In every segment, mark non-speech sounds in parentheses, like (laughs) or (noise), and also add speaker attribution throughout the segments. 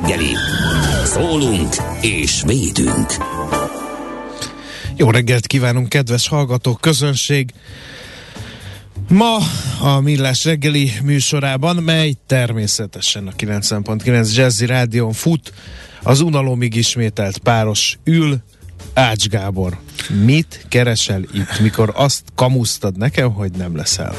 Speaker 1: reggeli. Szólunk és védünk.
Speaker 2: Jó reggelt kívánunk, kedves hallgatók, közönség! Ma a Millás reggeli műsorában, mely természetesen a 90.9 Jazzy Rádion fut, az unalomig ismételt páros ül, Ács Gábor. Mit keresel itt, mikor azt kamusztad nekem, hogy nem leszel?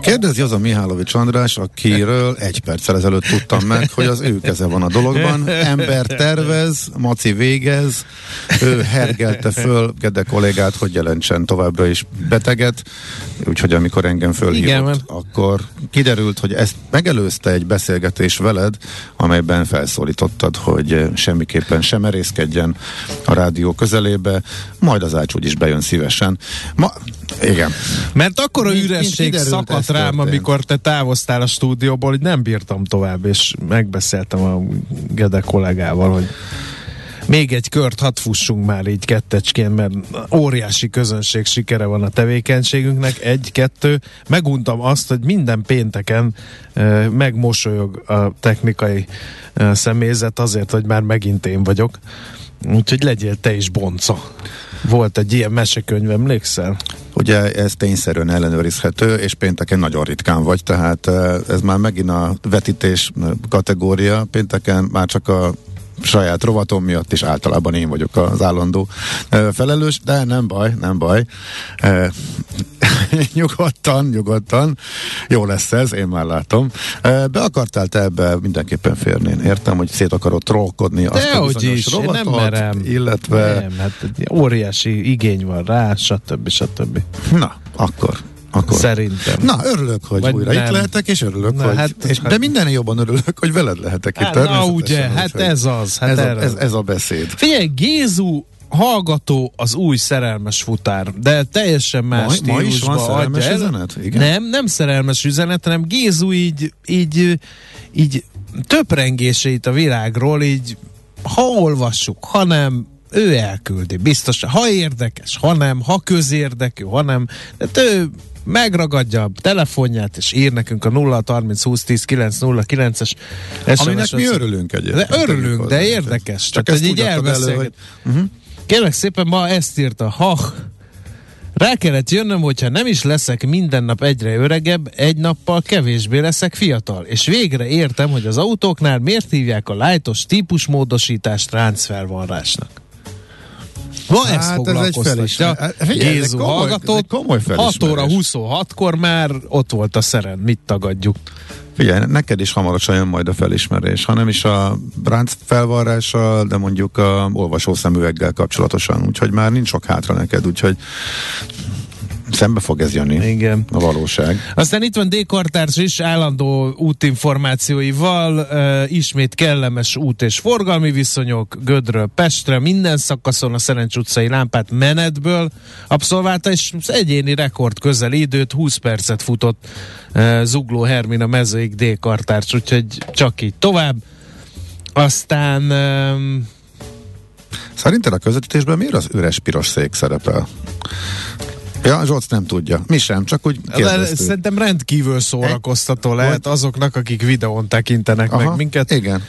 Speaker 3: Kérdezi az a Mihálovics András, akiről egy perccel ezelőtt tudtam meg, hogy az ő keze van a dologban. Ember tervez, Maci végez, ő hergelte föl Gede kollégát, hogy jelentsen továbbra is beteget, úgyhogy amikor engem fölhívott,
Speaker 2: Igen,
Speaker 3: akkor kiderült, hogy ezt megelőzte egy beszélgetés veled, amelyben felszólítottad, hogy semmiképpen sem merészkedjen a rádió közelébe, majd az ács is bejön szívesen. Ma, igen.
Speaker 2: Mert akkor a üresség szakadt rám, amikor te távoztál a stúdióból, hogy nem bírtam tovább, és megbeszéltem a Gede kollégával, hogy még egy kört hadd fussunk már így kettecskén, mert óriási közönség sikere van a tevékenységünknek. Egy, kettő. Meguntam azt, hogy minden pénteken uh, megmosolyog a technikai uh, személyzet azért, hogy már megint én vagyok. Úgyhogy legyél te is bonca. Volt egy ilyen mesekönyv, emlékszel?
Speaker 3: Ugye ez tényszerűen ellenőrizhető, és pénteken nagyon ritkán vagy, tehát eh, ez már megint a vetítés kategória. Pénteken már csak a saját rovatom miatt is általában én vagyok az állandó felelős, de nem baj, nem baj. (laughs) Nyugodtan, nyugodtan. Jó lesz ez, én már látom. Be akartál te ebbe mindenképpen férni. Én értem, hogy szét akarod trollkodni azt a
Speaker 2: Dehogy
Speaker 3: bizonyos
Speaker 2: is, én nem
Speaker 3: rovatot,
Speaker 2: merem.
Speaker 3: illetve...
Speaker 2: Nem, hát óriási igény van rá, stb. stb.
Speaker 3: Na, akkor. Akkor.
Speaker 2: Szerintem.
Speaker 3: Na, örülök, hogy
Speaker 2: Vagy
Speaker 3: újra
Speaker 2: nem.
Speaker 3: itt lehetek, és örülök,
Speaker 2: Na,
Speaker 3: hogy...
Speaker 2: hát,
Speaker 3: és,
Speaker 2: hát-
Speaker 3: de minden jobban örülök, hogy veled lehetek itt.
Speaker 2: Hát, na ugye, hát ez az. Hát
Speaker 3: ez, a,
Speaker 2: erre-
Speaker 3: ez, ez a beszéd.
Speaker 2: Figyelj, Gézu hallgató az új szerelmes futár, de teljesen más
Speaker 3: Ma- ma is van szerelmes
Speaker 2: adja
Speaker 3: üzenet? Igen?
Speaker 2: Nem, nem szerelmes üzenet, hanem Gézu így, így, így töprengéseit a világról így ha olvassuk, ha nem, ő elküldi, biztos, ha érdekes, ha nem, ha közérdekű, ha nem, de ő megragadja a telefonját, és ír nekünk a 0 30 20 10 9 es
Speaker 3: Aminek mi örülünk egyébként.
Speaker 2: De örülünk, de érdekes.
Speaker 3: Csak
Speaker 2: Tehát,
Speaker 3: ezt
Speaker 2: így
Speaker 3: elő, hogy uh-huh.
Speaker 2: Kérlek szépen ma ezt írta, ha rá kellett jönnöm, hogyha nem is leszek minden nap egyre öregebb, egy nappal kevésbé leszek fiatal. És végre értem, hogy az autóknál miért hívják a lájtos típusmódosítást ráncfelvarrásnak. Ma
Speaker 3: Hát ez
Speaker 2: foglalkoztatja
Speaker 3: Hát ez egy
Speaker 2: Gézu
Speaker 3: komoly-
Speaker 2: hallgatót.
Speaker 3: komoly
Speaker 2: 6 óra
Speaker 3: felismerés.
Speaker 2: 26-kor már ott volt a szeren, mit tagadjuk.
Speaker 3: Figyelj, neked is hamarosan jön majd a felismerés, ha nem is a bránc felvarrással, de mondjuk a olvasószemüveggel kapcsolatosan, úgyhogy már nincs sok hátra neked, úgyhogy szembe fog ez jönni.
Speaker 2: Igen.
Speaker 3: A valóság.
Speaker 2: Aztán itt van D-kartárs is állandó útinformációival, uh, ismét kellemes út és forgalmi viszonyok, Gödről Pestre, minden szakaszon a Szerencs utcai lámpát menetből abszolválta, és egyéni rekord közeli időt 20 percet futott uh, Zugló Hermina mezőig D-kartárs, úgyhogy csak így tovább. Aztán um,
Speaker 3: Szerinted a közvetítésben miért az üres piros szék szerepel? Ja, Zsolc nem tudja. Mi sem, csak úgy
Speaker 2: de
Speaker 3: kérdeztük.
Speaker 2: szerintem rendkívül szórakoztató lehet azoknak, akik videón tekintenek
Speaker 3: Aha,
Speaker 2: meg minket.
Speaker 3: Igen.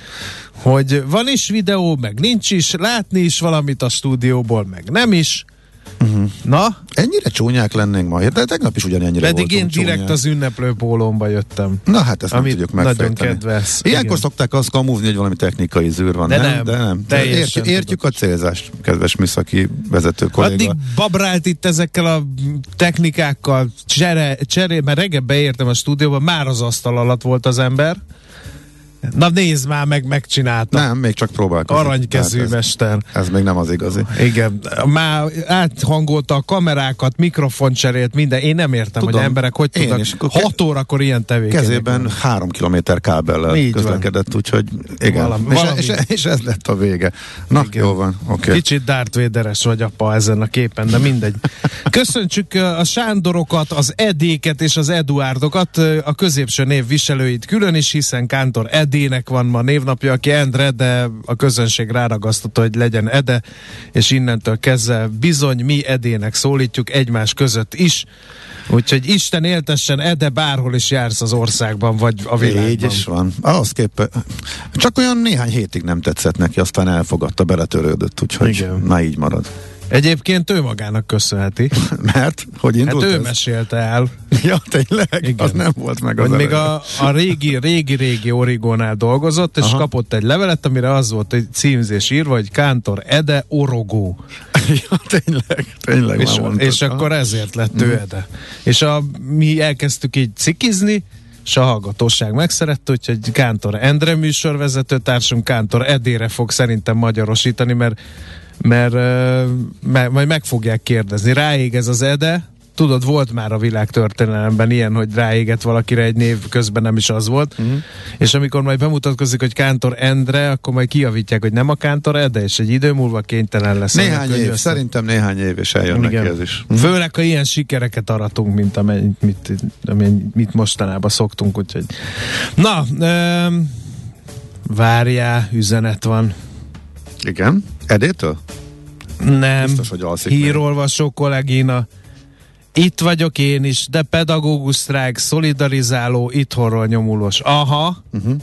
Speaker 2: hogy van is videó, meg nincs is, látni is valamit a stúdióból, meg nem is. Uh-huh. Na?
Speaker 3: Ennyire csúnyák lennénk ma, de tegnap is ugyanennyire
Speaker 2: Pedig én
Speaker 3: voltunk
Speaker 2: direkt
Speaker 3: csúnyák.
Speaker 2: az ünneplő pólómba jöttem.
Speaker 3: Na hát ezt nem tudjuk
Speaker 2: nagyon
Speaker 3: megfejteni.
Speaker 2: kedves.
Speaker 3: Ilyenkor
Speaker 2: Igen.
Speaker 3: szokták azt kamúzni, hogy valami technikai zűr van,
Speaker 2: De
Speaker 3: nem?
Speaker 2: nem,
Speaker 3: De nem.
Speaker 2: teljesen
Speaker 3: Értjük, értjük a célzást, kedves műszaki vezető kolléga.
Speaker 2: Addig babrált itt ezekkel a technikákkal, csere, cseré, mert reggel beértem a stúdióba, már az asztal alatt volt az ember. Na nézd már meg, megcsinálta.
Speaker 3: Nem, még csak próbálkozik.
Speaker 2: Aranykezű
Speaker 3: Tehát
Speaker 2: mester.
Speaker 3: ez, ez még nem az igazi.
Speaker 2: Igen, már áthangolta a kamerákat, mikrofon cserélt, minden. Én nem értem,
Speaker 3: Tudom,
Speaker 2: hogy emberek hogy
Speaker 3: én
Speaker 2: tudnak
Speaker 3: is. Akkor
Speaker 2: 6 órakor ilyen tevékenyek.
Speaker 3: Kezében három kilométer kábellel közlekedett, úgyhogy igen.
Speaker 2: Valami-
Speaker 3: és,
Speaker 2: valami.
Speaker 3: és, és, ez lett a vége. Na,
Speaker 2: Igen.
Speaker 3: jó van, oké. Okay.
Speaker 2: Kicsit Darth Vader-es vagy apa ezen a képen, de mindegy. (laughs) Köszöntsük a Sándorokat, az Edéket és az Eduardokat, uh, a középső név viselőit külön is, hiszen Kántor Edének van ma névnapja, aki Endre, de a közönség ráragasztotta, hogy legyen Ede, és innentől kezdve bizony mi Edének szólítjuk egymás között is. Úgyhogy Isten éltessen, Ede, bárhol is jársz az országban, vagy a világban.
Speaker 3: Így is van. Ahhoz képest, csak olyan néhány hétig nem tetszett neki, aztán elfogadta, beletörődött, úgyhogy
Speaker 2: Igen.
Speaker 3: na így marad.
Speaker 2: Egyébként ő magának köszönheti. (laughs)
Speaker 3: Mert, hogy
Speaker 2: Hát
Speaker 3: indult
Speaker 2: ő
Speaker 3: ez?
Speaker 2: mesélte el.
Speaker 3: Ja, tényleg?
Speaker 2: Igen.
Speaker 3: Az nem volt meg az
Speaker 2: Hogy még a, a régi, régi, régi Origónál dolgozott, és
Speaker 3: Aha.
Speaker 2: Kapott egy levelet, amire az volt egy címzés írva, hogy Kántor Ede Orogó. (laughs)
Speaker 3: ja, tényleg, tényleg
Speaker 2: És,
Speaker 3: mondtad.
Speaker 2: és akkor ezért lett ő Ede. És a, mi elkezdtük így cikizni, és a hallgatóság megszerette, úgyhogy Kántor Endre műsorvezető társunk Kántor Edére fog szerintem magyarosítani, mert, mert, mert majd meg fogják kérdezni. Ráég ez az Ede, tudod, volt már a világ történelemben ilyen, hogy ráégett valakire egy név, közben nem is az volt, uh-huh. és amikor majd bemutatkozik, hogy Kántor Endre, akkor majd kijavítják, hogy nem a Kántor Ede, és egy idő múlva kénytelen lesz.
Speaker 3: Néhány év,
Speaker 2: könyvöztetni.
Speaker 3: szerintem néhány év, és eljön neki ez is.
Speaker 2: Főleg, ha ilyen sikereket aratunk, mint amennyit, mit, amennyit, mit mostanában szoktunk, úgyhogy. Na, öm, várjál, üzenet van.
Speaker 3: Igen? Edétől?
Speaker 2: Nem,
Speaker 3: Biztos, hogy alszik
Speaker 2: hírolvasó kollégina. Itt vagyok én is, de pedagógus sztrájk, szolidarizáló, itthonról nyomulós. Aha. Uh-huh.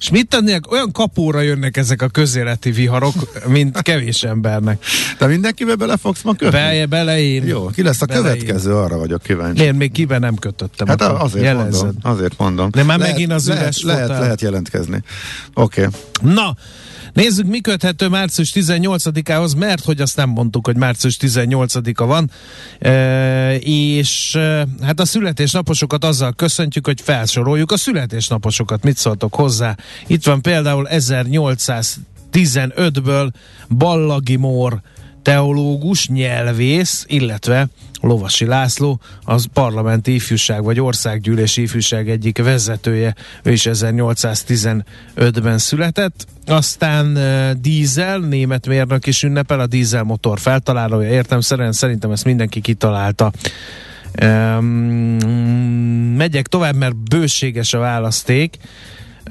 Speaker 2: És mit tennék? Olyan kapóra jönnek ezek a közéleti viharok, mint kevés embernek.
Speaker 3: De mindenkivel bele fogsz ma kötni?
Speaker 2: Belje, bele én.
Speaker 3: Jó, ki lesz a
Speaker 2: Bele
Speaker 3: következő, arra vagyok kíváncsi.
Speaker 2: Én még kiben nem kötöttem.
Speaker 3: Hát azért
Speaker 2: jelezzed.
Speaker 3: mondom, azért mondom.
Speaker 2: De már megint az
Speaker 3: lehet,
Speaker 2: üres
Speaker 3: lehet, lehet jelentkezni. Oké. Okay.
Speaker 2: Na, nézzük, mi köthető március 18-ához, mert hogy azt nem mondtuk, hogy március 18-a van, e, és e, hát a születésnaposokat azzal köszöntjük, hogy felsoroljuk a születésnaposokat. Mit szóltok hozzá? Itt van például 1815-ből Ballagi Mór teológus, nyelvész, illetve Lovasi László, az parlamenti ifjúság vagy országgyűlési ifjúság egyik vezetője, ő is 1815-ben született. Aztán dízel, német mérnök is ünnepel, a dízel motor feltalálója, értem szerint, szerintem ezt mindenki kitalálta. Um, megyek tovább, mert bőséges a választék.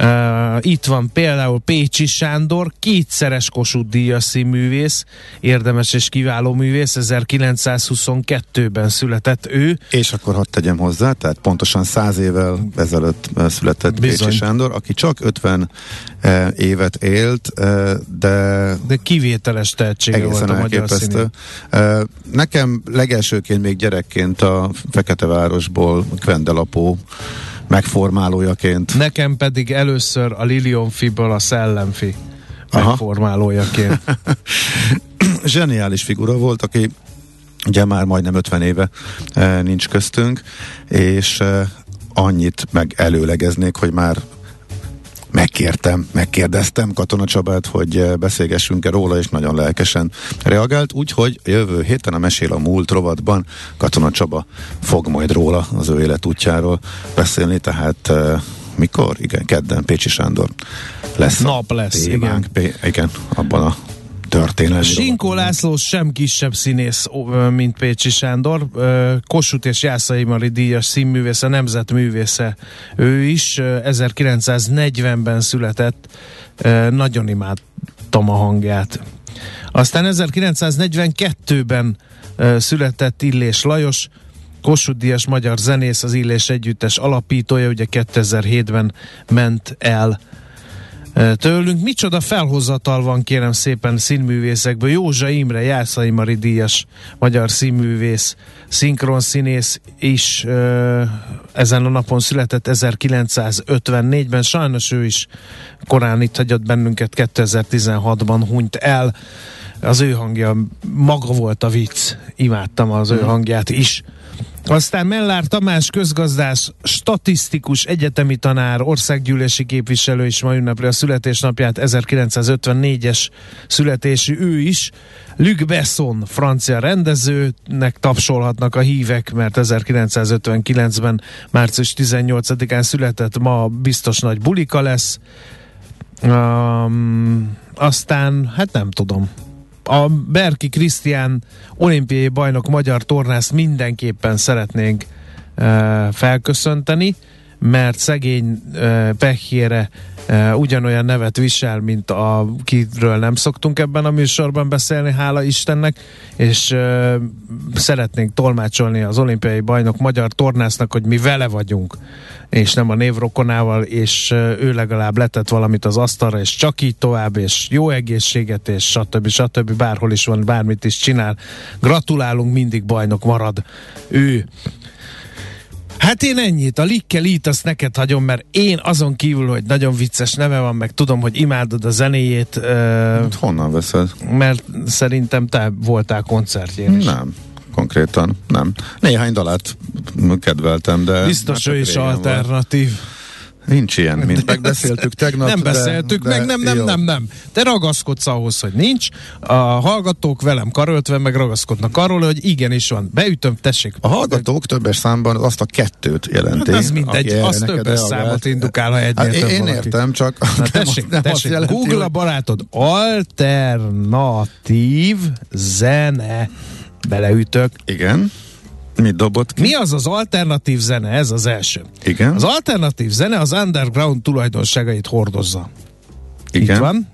Speaker 2: Uh, itt van például Pécsi Sándor, kétszeres Kossuth Díjas színművész, érdemes és kiváló művész, 1922-ben született ő.
Speaker 3: És akkor hadd tegyem hozzá, tehát pontosan száz évvel ezelőtt született
Speaker 2: Bizony.
Speaker 3: Pécsi Sándor, aki csak 50 eh, évet élt, eh, de
Speaker 2: De kivételes tehetsége volt a magyar színű.
Speaker 3: Eh, Nekem legelsőként még gyerekként a Feketevárosból Kvendelapó megformálójaként
Speaker 2: Nekem pedig először a Lilion Fiből a Szellemfi
Speaker 3: Aha.
Speaker 2: megformálójaként. (clears throat)
Speaker 3: zseniális figura volt, aki ugye már majdnem 50 éve e, nincs köztünk, és e, annyit meg előlegeznék, hogy már megkértem, megkérdeztem Katona Csabát, hogy eh, beszélgessünk-e róla, és nagyon lelkesen reagált, úgyhogy a jövő héten a Mesél a múlt rovatban Katona Csaba fog majd róla, az ő életútjáról beszélni, tehát eh, mikor? Igen, kedden Pécsi Sándor lesz.
Speaker 2: Nap lesz,
Speaker 3: témánk. P- igen, abban a történelmi
Speaker 2: Sinkó. László sem kisebb színész, mint Pécsi Sándor. Kossuth és Jászai Mari díjas színművésze, nemzetművésze ő is. Ö, 1940-ben született. Nagyon imádtam a hangját. Aztán 1942-ben ö, született Illés Lajos, Kossuth Díjas magyar zenész, az Illés Együttes alapítója, ugye 2007-ben ment el tőlünk. Micsoda felhozatal van kérem szépen színművészekből. Józsa Imre, Jászai Mari díjas magyar színművész, színész is ezen a napon született 1954-ben. Sajnos ő is korán itt hagyott bennünket, 2016-ban hunyt el. Az ő hangja maga volt a vicc. Imádtam az ő mhm. hangját is. Aztán Mellár Tamás közgazdás, statisztikus, egyetemi tanár, országgyűlési képviselő is ma ünnepli a születésnapját, 1954-es születésű ő is. Luc Besson, francia rendezőnek tapsolhatnak a hívek, mert 1959-ben március 18-án született, ma biztos nagy bulika lesz. Um, aztán, hát nem tudom, a Berki Krisztián olimpiai bajnok magyar tornászt mindenképpen szeretnénk uh, felköszönteni, mert szegény uh, ugyanolyan nevet visel, mint a kiről nem szoktunk ebben a műsorban beszélni, hála Istennek, és szeretnénk tolmácsolni az olimpiai bajnok magyar tornásznak, hogy mi vele vagyunk, és nem a névrokonával, és ő legalább letett valamit az asztalra, és csak így tovább, és jó egészséget, és stb. stb. bárhol is van, bármit is csinál. Gratulálunk, mindig bajnok marad ő. Hát én ennyit. A Likkel itt azt neked hagyom, mert én azon kívül, hogy nagyon vicces neve van, meg tudom, hogy imádod a zenéjét. Uh,
Speaker 3: Honnan veszed?
Speaker 2: Mert szerintem te voltál koncertjén is.
Speaker 3: Nem konkrétan, nem. Néhány dalát kedveltem, de...
Speaker 2: Biztos ő is alternatív. Volt.
Speaker 3: Nincs ilyen, mint megbeszéltük tegnap.
Speaker 2: Nem beszéltük de, meg, nem, nem, nem, nem. Te ragaszkodsz ahhoz, hogy nincs. A hallgatók velem karöltve meg ragaszkodnak arról, hogy igenis van. Beütöm, tessék.
Speaker 3: A hallgatók többes számban azt a kettőt jelentik. Hát
Speaker 2: ez mindegy, az többes számot indukál, ha egynél
Speaker 3: hát
Speaker 2: több
Speaker 3: Én valaki. értem, csak
Speaker 2: Na, tessék, nem tessék, jelenti, Google a barátod. Alternatív zene. Beleütök.
Speaker 3: Igen. Mit dobott ki?
Speaker 2: Mi az az alternatív zene? Ez az első.
Speaker 3: Igen.
Speaker 2: Az alternatív zene az underground tulajdonságait hordozza.
Speaker 3: Igen.
Speaker 2: Itt van.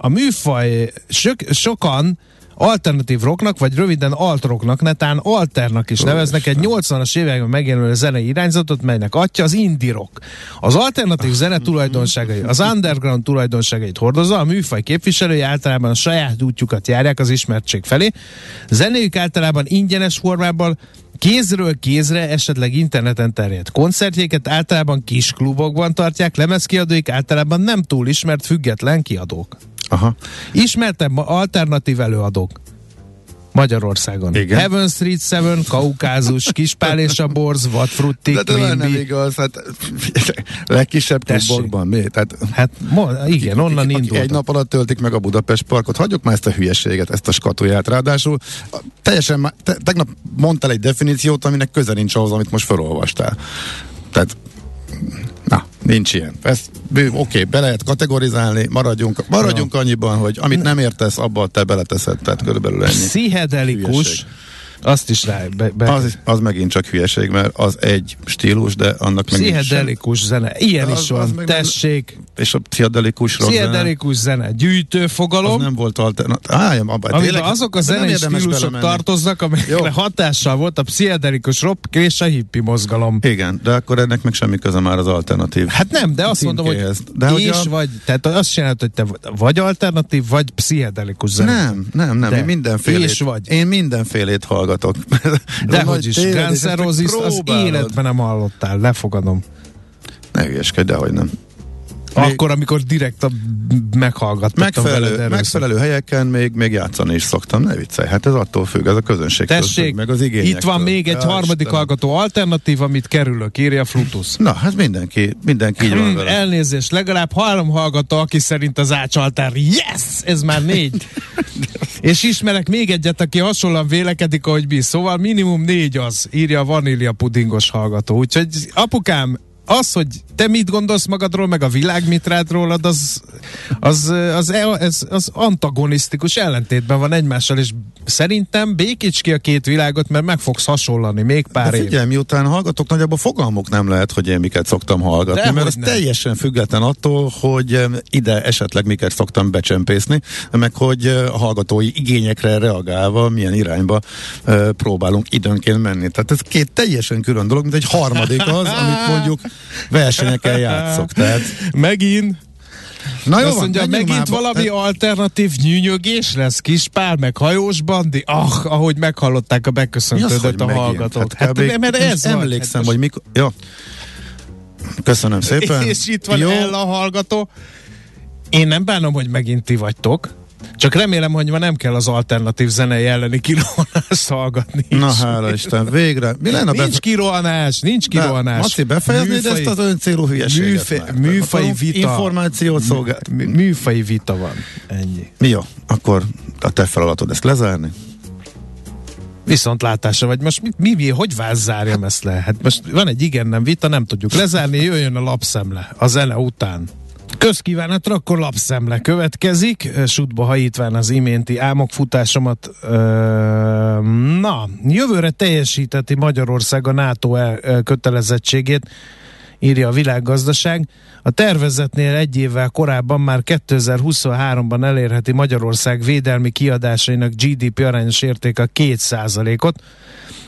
Speaker 2: A műfaj sok, sokan alternatív rocknak, vagy röviden altrocknak, netán alternak is neveznek egy 80-as években megjelenő zenei irányzatot, melynek atya az indie rock. Az alternatív zene tulajdonságai, az underground tulajdonságait hordozza, a műfaj képviselői általában a saját útjukat járják az ismertség felé. Zenéjük általában ingyenes formában kézről kézre, esetleg interneten terjed. Koncertjéket általában kis klubokban tartják, lemezkiadóik általában nem túl ismert független kiadók.
Speaker 3: Aha.
Speaker 2: Ismertem alternatív előadók. Magyarországon.
Speaker 3: Igen.
Speaker 2: Heaven Street 7, Kaukázus, Kispál és a Borz, Vadfrutti,
Speaker 3: De, de nem igaz, hát (laughs) legkisebb klubokban mi? Tehát,
Speaker 2: hát mo, igen, onnan indult.
Speaker 3: Egy nap alatt töltik meg a Budapest parkot, hagyjuk már ezt a hülyeséget, ezt a skatuját. Ráadásul teljesen, te, tegnap mondtál egy definíciót, aminek köze nincs ahhoz, amit most felolvastál. Tehát nincs ilyen. Ezt, oké, okay, be lehet kategorizálni, maradjunk, maradjunk ja. annyiban, hogy amit nem értesz, abban te beleteszed, tehát körülbelül ennyi.
Speaker 2: Pszichedelikus, Hülyeség. Azt is rá. Be, be.
Speaker 3: Az, az megint csak hülyeség, mert az egy stílus, de annak meg
Speaker 2: Pszichedelikus zene. Ilyen az, is van. Az Tessék.
Speaker 3: És a pszichedelikus
Speaker 2: Pszichedelikus zene. zene. Gyűjtő fogalom. Az
Speaker 3: nem volt alternatív. Álljam,
Speaker 2: abba, tényleg, azok a zenei stílusok tartoznak, amikre hatással volt a pszichedelikus rock és a hippi mozgalom.
Speaker 3: Igen, de akkor ennek meg semmi köze már az alternatív.
Speaker 2: Hát nem, de azt mondom, hogy de és a... vagy, tehát azt csinált, hogy te vagy alternatív, vagy pszichedelikus zene.
Speaker 3: Nem, nem, nem, de. én mindenfélét.
Speaker 2: És vagy.
Speaker 3: Én mindenfélét hallgatok. (laughs)
Speaker 2: De hogy is, Guns az életben nem hallottál, lefogadom.
Speaker 3: Ne hülyeskedj, dehogy nem.
Speaker 2: Még Akkor, amikor direkt a meghallgattam
Speaker 3: megfelelő, megfelelő helyeken még, még játszani is szoktam, ne viccelj, hát ez attól függ, ez a közönség
Speaker 2: Tessék,
Speaker 3: meg az
Speaker 2: Itt van még egy harmadik hallgató alternatív, amit kerülök, írja Flutus.
Speaker 3: Na, hát mindenki, mindenki így van hmm, vele.
Speaker 2: Elnézést, legalább három hallgató, aki szerint az ácsaltár, yes! Ez már négy. (laughs) És ismerek még egyet, aki hasonlóan vélekedik, ahogy mi. Szóval minimum négy az, írja a vanília pudingos hallgató. Úgyhogy apukám, az, hogy te mit gondolsz magadról, meg a világ mit rád rólad, az, az, az, az, az antagonisztikus ellentétben van egymással, és szerintem békíts ki a két világot, mert meg fogsz hasonlani még pár
Speaker 3: De figyelj, év. miután hallgatok, nagyjából fogalmuk nem lehet, hogy én miket szoktam hallgatni, De mert ez nem. teljesen független attól, hogy ide esetleg miket szoktam becsempészni, meg hogy a hallgatói igényekre reagálva milyen irányba próbálunk időnként menni. Tehát ez két teljesen külön dolog, mint egy harmadik az, amit mondjuk versenyeken játszok. Tehát...
Speaker 2: Megint
Speaker 3: Na jó
Speaker 2: Azt
Speaker 3: van,
Speaker 2: mondja,
Speaker 3: menjünk
Speaker 2: megint valami
Speaker 3: te-
Speaker 2: alternatív nyűnyögés lesz, kispál, meg hajós bandi. Ah, ahogy meghallották a
Speaker 3: hogy
Speaker 2: a hallgatók.
Speaker 3: Hát.
Speaker 2: Hát, mert ez van.
Speaker 3: Emlékszem,
Speaker 2: Hát
Speaker 3: hogy mikor... Jó. Köszönöm szépen. (laughs)
Speaker 2: És itt van
Speaker 3: Jó.
Speaker 2: el a hallgató. Én nem bánom, hogy megint ti vagytok. Csak remélem, hogy ma nem kell az alternatív zenei elleni kirohanást hallgatni.
Speaker 3: Na
Speaker 2: is.
Speaker 3: hála Isten, végre. Mi lenne
Speaker 2: Nincs
Speaker 3: befe-
Speaker 2: kirohanás, nincs kirohanás.
Speaker 3: Maci, befejeznéd
Speaker 2: Műfai-
Speaker 3: ezt az öncélú hülyeséget
Speaker 2: műfe-
Speaker 3: már?
Speaker 2: műfai vita.
Speaker 3: Információt szolgál.
Speaker 2: Mű- Műfai vita van. Ennyi.
Speaker 3: Mi jó, akkor a te feladatod ezt lezárni.
Speaker 2: Viszontlátásra vagy most mi, mi, mi hogy vázzárjam ezt le? Hát most van egy igen-nem vita, nem tudjuk lezárni, jöjjön a lapszemle a zene után. Közkívánatra akkor lapszemle következik, sútba hajítván az iménti álmokfutásomat. Na, jövőre teljesíteti Magyarország a NATO kötelezettségét, írja a világgazdaság. A tervezetnél egy évvel korábban már 2023-ban elérheti Magyarország védelmi kiadásainak GDP arányos értéke 2%-ot.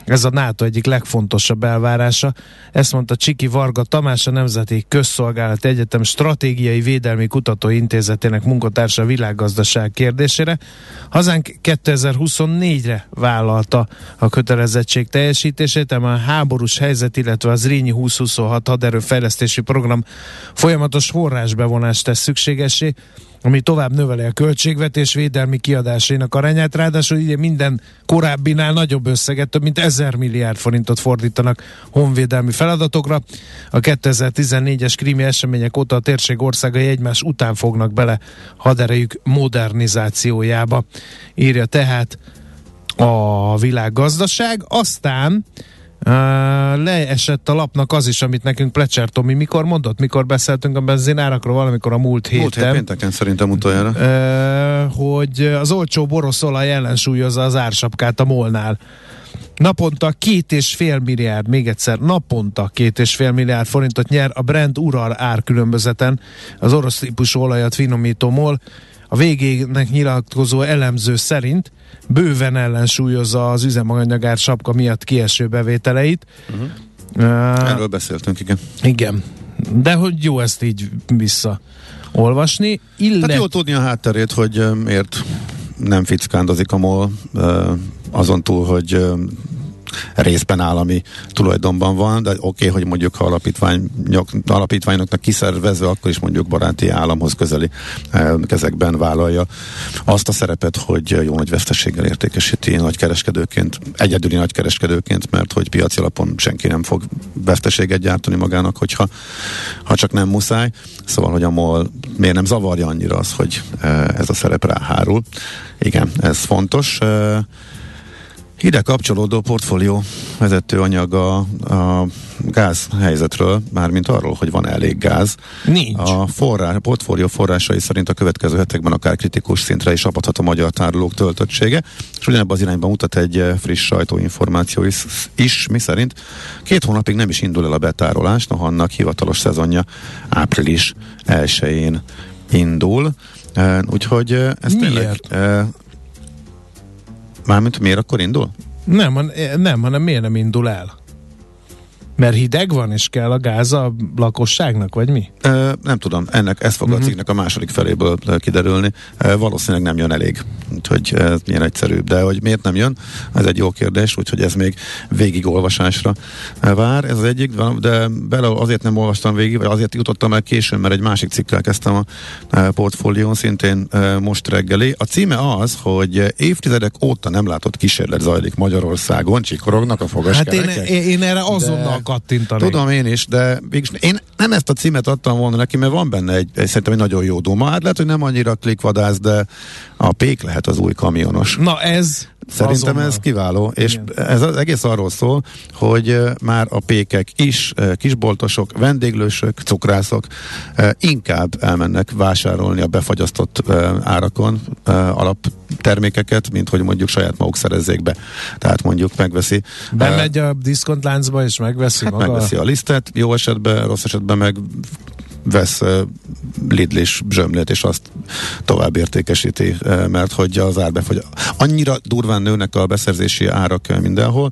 Speaker 2: Ez a NATO egyik legfontosabb elvárása. Ezt mondta Csiki Varga Tamás, a Nemzeti Közszolgálati Egyetem Stratégiai Védelmi Kutatóintézetének munkatársa világgazdaság kérdésére. Hazánk 2024-re vállalta a kötelezettség teljesítését, a háborús helyzet, illetve az Rényi 2026 haderőfejlesztési program folyamatos forrásbevonást tesz szükségesé, ami tovább növeli a költségvetés védelmi kiadásainak arányát, ráadásul ugye minden korábbinál nagyobb összeget, több mint 1000 milliárd forintot fordítanak honvédelmi feladatokra. A 2014-es krími események óta a térség országai egymás után fognak bele haderejük modernizációjába, írja tehát a világgazdaság. Aztán Uh, leesett a lapnak az is, amit nekünk Plecser Tomi mikor mondott, mikor beszéltünk a benzinárakról valamikor a múlt héten.
Speaker 3: Múlt hét pénteken szerintem utoljára.
Speaker 2: Uh, hogy az olcsó boroszolaj ellensúlyozza az ársapkát a molnál. Naponta két és fél milliárd, még egyszer, naponta két és fél milliárd forintot nyer a Brent Ural árkülönbözeten az orosz típusú olajat finomító MOL. A végének nyilatkozó elemző szerint bőven ellensúlyozza az üzemanyagár sapka miatt kieső bevételeit. Uh-huh. Uh,
Speaker 3: Erről beszéltünk, igen.
Speaker 2: igen. De hogy jó ezt így visszaolvasni. Illet...
Speaker 3: Tehát jó tudni a hátterét, hogy miért nem fickándozik a MOL, azon túl, hogy részben állami tulajdonban van, de oké, okay, hogy mondjuk ha alapítványok, alapítványoknak kiszervezve, akkor is mondjuk baráti államhoz közeli eh, kezekben vállalja azt a szerepet, hogy jó nagy veszteséggel értékesíti nagykereskedőként, egyedüli nagykereskedőként, mert hogy piaci alapon senki nem fog veszteséget gyártani magának, hogyha ha csak nem muszáj. Szóval, hogy a MOL miért nem zavarja annyira az, hogy eh, ez a szerep ráhárul. Igen, ez fontos. Ide kapcsolódó portfólió vezető anyag a, gáz helyzetről, mármint arról, hogy van elég gáz.
Speaker 2: Nincs.
Speaker 3: A, forrás, a portfólió forrásai szerint a következő hetekben akár kritikus szintre is apadhat a magyar tárolók töltöttsége, és ugyanebben az irányban mutat egy friss sajtóinformáció is, is, mi szerint két hónapig nem is indul el a betárolás, noha annak hivatalos szezonja április 1-én indul. Úgyhogy eh, ez tényleg...
Speaker 2: Miért?
Speaker 3: eh, Mármint miért akkor indul?
Speaker 2: Nem, nem, hanem miért nem indul el? Mert hideg van, és kell a gáz a lakosságnak, vagy mi?
Speaker 3: Ö, nem tudom, ennek ez fog a cikknek a második feléből kiderülni. Ö, valószínűleg nem jön elég, úgyhogy ez milyen egyszerűbb. De hogy miért nem jön, ez egy jó kérdés, úgyhogy ez még végigolvasásra vár. Ez az egyik, de bele azért nem olvastam végig, vagy azért jutottam el későn, mert egy másik cikkel kezdtem a portfólión, szintén most reggeli. A címe az, hogy évtizedek óta nem látott kísérlet zajlik Magyarországon, csikorognak a
Speaker 2: Hát én,
Speaker 3: fogaskerekek.
Speaker 2: én, én erre azonnal
Speaker 3: De-
Speaker 2: kattintanék.
Speaker 3: Tudom én is, de végülis én nem ezt a címet adtam volna neki, mert van benne egy, egy szerintem egy nagyon jó duma. Hát lehet, hogy nem annyira klikvadász, de a pék lehet az új kamionos.
Speaker 2: Na ez
Speaker 3: Szerintem
Speaker 2: azonnal.
Speaker 3: ez kiváló, és
Speaker 2: Igen.
Speaker 3: ez az egész arról szól, hogy már a pékek is, kisboltosok, vendéglősök, cukrászok inkább elmennek vásárolni a befagyasztott árakon alaptermékeket, mint hogy mondjuk saját maguk szerezzék be. Tehát mondjuk megveszi
Speaker 2: Bemegy a diszkontláncba, és megveszi
Speaker 3: Hát
Speaker 2: maga.
Speaker 3: megveszi a lisztet, jó esetben, rossz esetben meg vesz Lidlis zsömlét, és azt tovább értékesíti, mert hogy az árbefogy. Annyira durván nőnek a beszerzési árak mindenhol.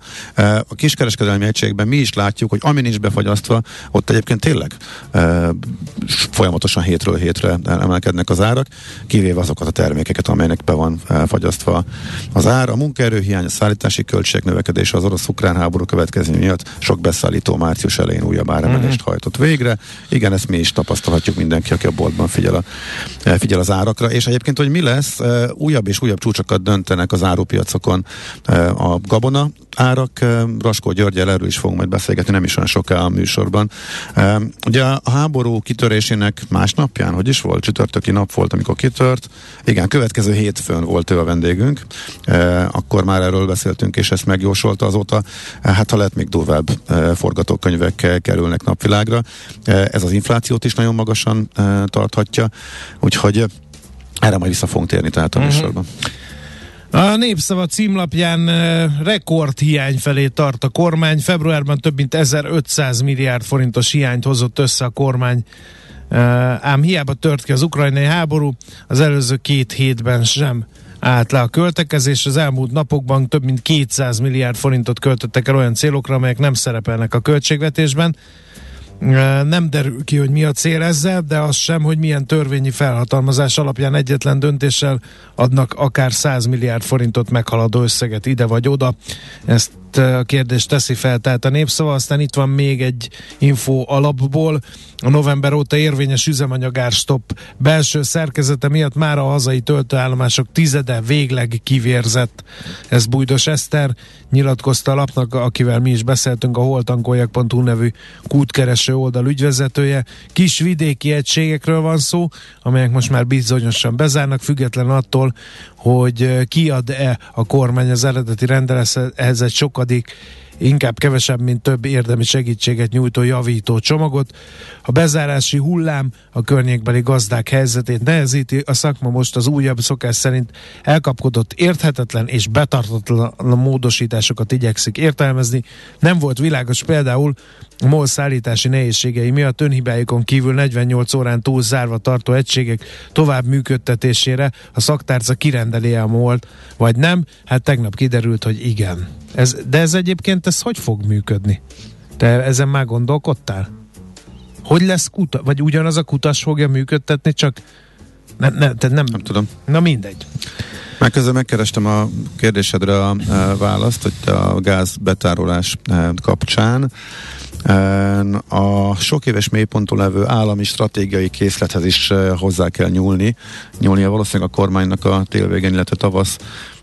Speaker 3: A kiskereskedelmi egységben mi is látjuk, hogy ami nincs befagyasztva, ott egyébként tényleg folyamatosan hétről hétre emelkednek az árak, kivéve azokat a termékeket, amelynek be van fagyasztva az ár. A munkaerőhiány, a szállítási költség növekedése az orosz-ukrán háború következmény miatt sok beszállító március elején újabb áremelést uh-huh. hajtott végre. Igen, ezt mi is tapasztalhatjuk mindenki, aki a boltban figyel, a, figyel az árakra. És egyébként, hogy mi lesz, újabb és újabb csúcsokat döntenek az árupiacokon a gabona árak. Raskó Györgyel erről is fogunk majd beszélgetni, nem is olyan soká a műsorban. Ugye a háború kitörésének másnapján, hogy is volt? Csütörtöki nap volt, amikor kitört. Igen, következő hétfőn volt ő a vendégünk. Akkor már erről beszéltünk, és ezt megjósolta azóta. Hát ha lehet, még durvább forgatókönyvek kerülnek napvilágra. Ez az inflációt is nagyon magasan tarthatja, úgyhogy erre majd vissza fogunk térni tehát a uh-huh. műsorban.
Speaker 2: A Népszava címlapján rekordhiány felé tart a kormány. Februárban több mint 1500 milliárd forintos hiányt hozott össze a kormány ám hiába tört ki az ukrajnai háború, az előző két hétben sem állt le a költekezés. Az elmúlt napokban több mint 200 milliárd forintot költöttek el olyan célokra, amelyek nem szerepelnek a költségvetésben. Nem derül ki, hogy mi a cél ezzel, de az sem, hogy milyen törvényi felhatalmazás alapján egyetlen döntéssel adnak akár 100 milliárd forintot meghaladó összeget ide vagy oda. Ezt a kérdést teszi fel, tehát a népszava, aztán itt van még egy info alapból. A november óta érvényes üzemanyagárstop belső szerkezete miatt már a hazai töltőállomások tizede végleg kivérzett. Ez Bújdos Eszter nyilatkozta a lapnak, akivel mi is beszéltünk, a holtankoljak.hu nevű kútkereső oldal ügyvezetője. Kis vidéki egységekről van szó, amelyek most már bizonyosan bezárnak, független attól, hogy kiad-e a kormány az eredeti rendelethez egy sokadik inkább kevesebb, mint több érdemi segítséget nyújtó javító csomagot. A bezárási hullám a környékbeli gazdák helyzetét nehezíti, a szakma most az újabb szokás szerint elkapkodott érthetetlen és betartatlan módosításokat igyekszik értelmezni. Nem volt világos például, MOL szállítási nehézségei miatt önhibáikon kívül 48 órán túl zárva tartó egységek tovább működtetésére a szaktárca kirendeli a mol vagy nem? Hát tegnap kiderült, hogy igen. Ez, de ez egyébként ez hogy fog működni? Te ezen már gondolkodtál? Hogy lesz kuta, vagy ugyanaz a kutas fogja működtetni, csak ne, ne, te nem,
Speaker 3: nem tudom.
Speaker 2: Na mindegy.
Speaker 3: Már közben megkerestem a kérdésedre a, a választ, hogy a gáz betárolás e, kapcsán a sok éves mélyponton levő állami stratégiai készlethez is e, hozzá kell nyúlni. Nyúlnia valószínűleg a kormánynak a télvégén, illetve tavasz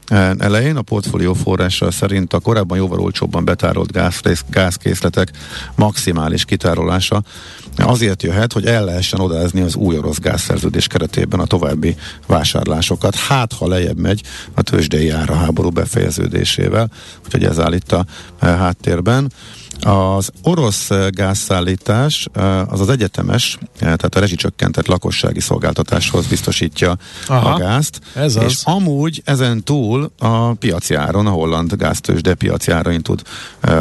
Speaker 3: e, elején. A portfólió forrása szerint a korábban jóval olcsóbban betárolt gáz, gázkészletek maximális kitárolása azért jöhet, hogy el lehessen odázni az új orosz gázszerződés keretében a további vásárlásokat. Hát, ha lejjebb megy a tőzsdei ára háború befejeződésével, úgyhogy ez áll itt a eh, háttérben. Az orosz eh, gázszállítás eh, az az egyetemes, tehát a rezsicsökkentett lakossági szolgáltatáshoz biztosítja Aha, a gázt. Ez és az. amúgy ezen túl a piaci áron, a holland gáztősde piaci árain tud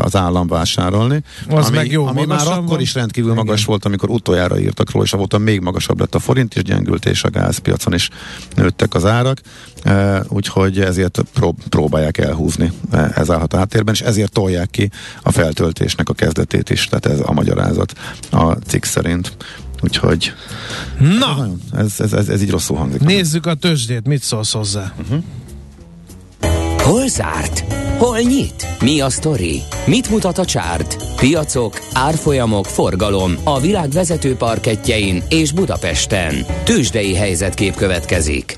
Speaker 3: az állam vásárolni.
Speaker 2: Az ami, meg jó,
Speaker 3: ami már akkor van. is rendkívül Igen. magas volt, amikor utoljára írtak róla, és avóta még magasabb lett a forint, és gyengült, és a gázpiacon is nőttek az árak, úgyhogy ezért prób- próbálják elhúzni ez állhat a háttérben, és ezért tolják ki a feltöltésnek a kezdetét is, tehát ez a magyarázat a cikk szerint. Úgyhogy
Speaker 2: Na!
Speaker 3: Ez, ez, ez, ez így rosszul hangzik.
Speaker 2: Nézzük a tőzsdét, mit szólsz hozzá? Uh-huh.
Speaker 1: Hol zárt? Hol nyit? Mi a sztori? Mit mutat a csárt? Piacok, árfolyamok, forgalom a világ vezető parketjein és Budapesten. Tősdei helyzetkép következik.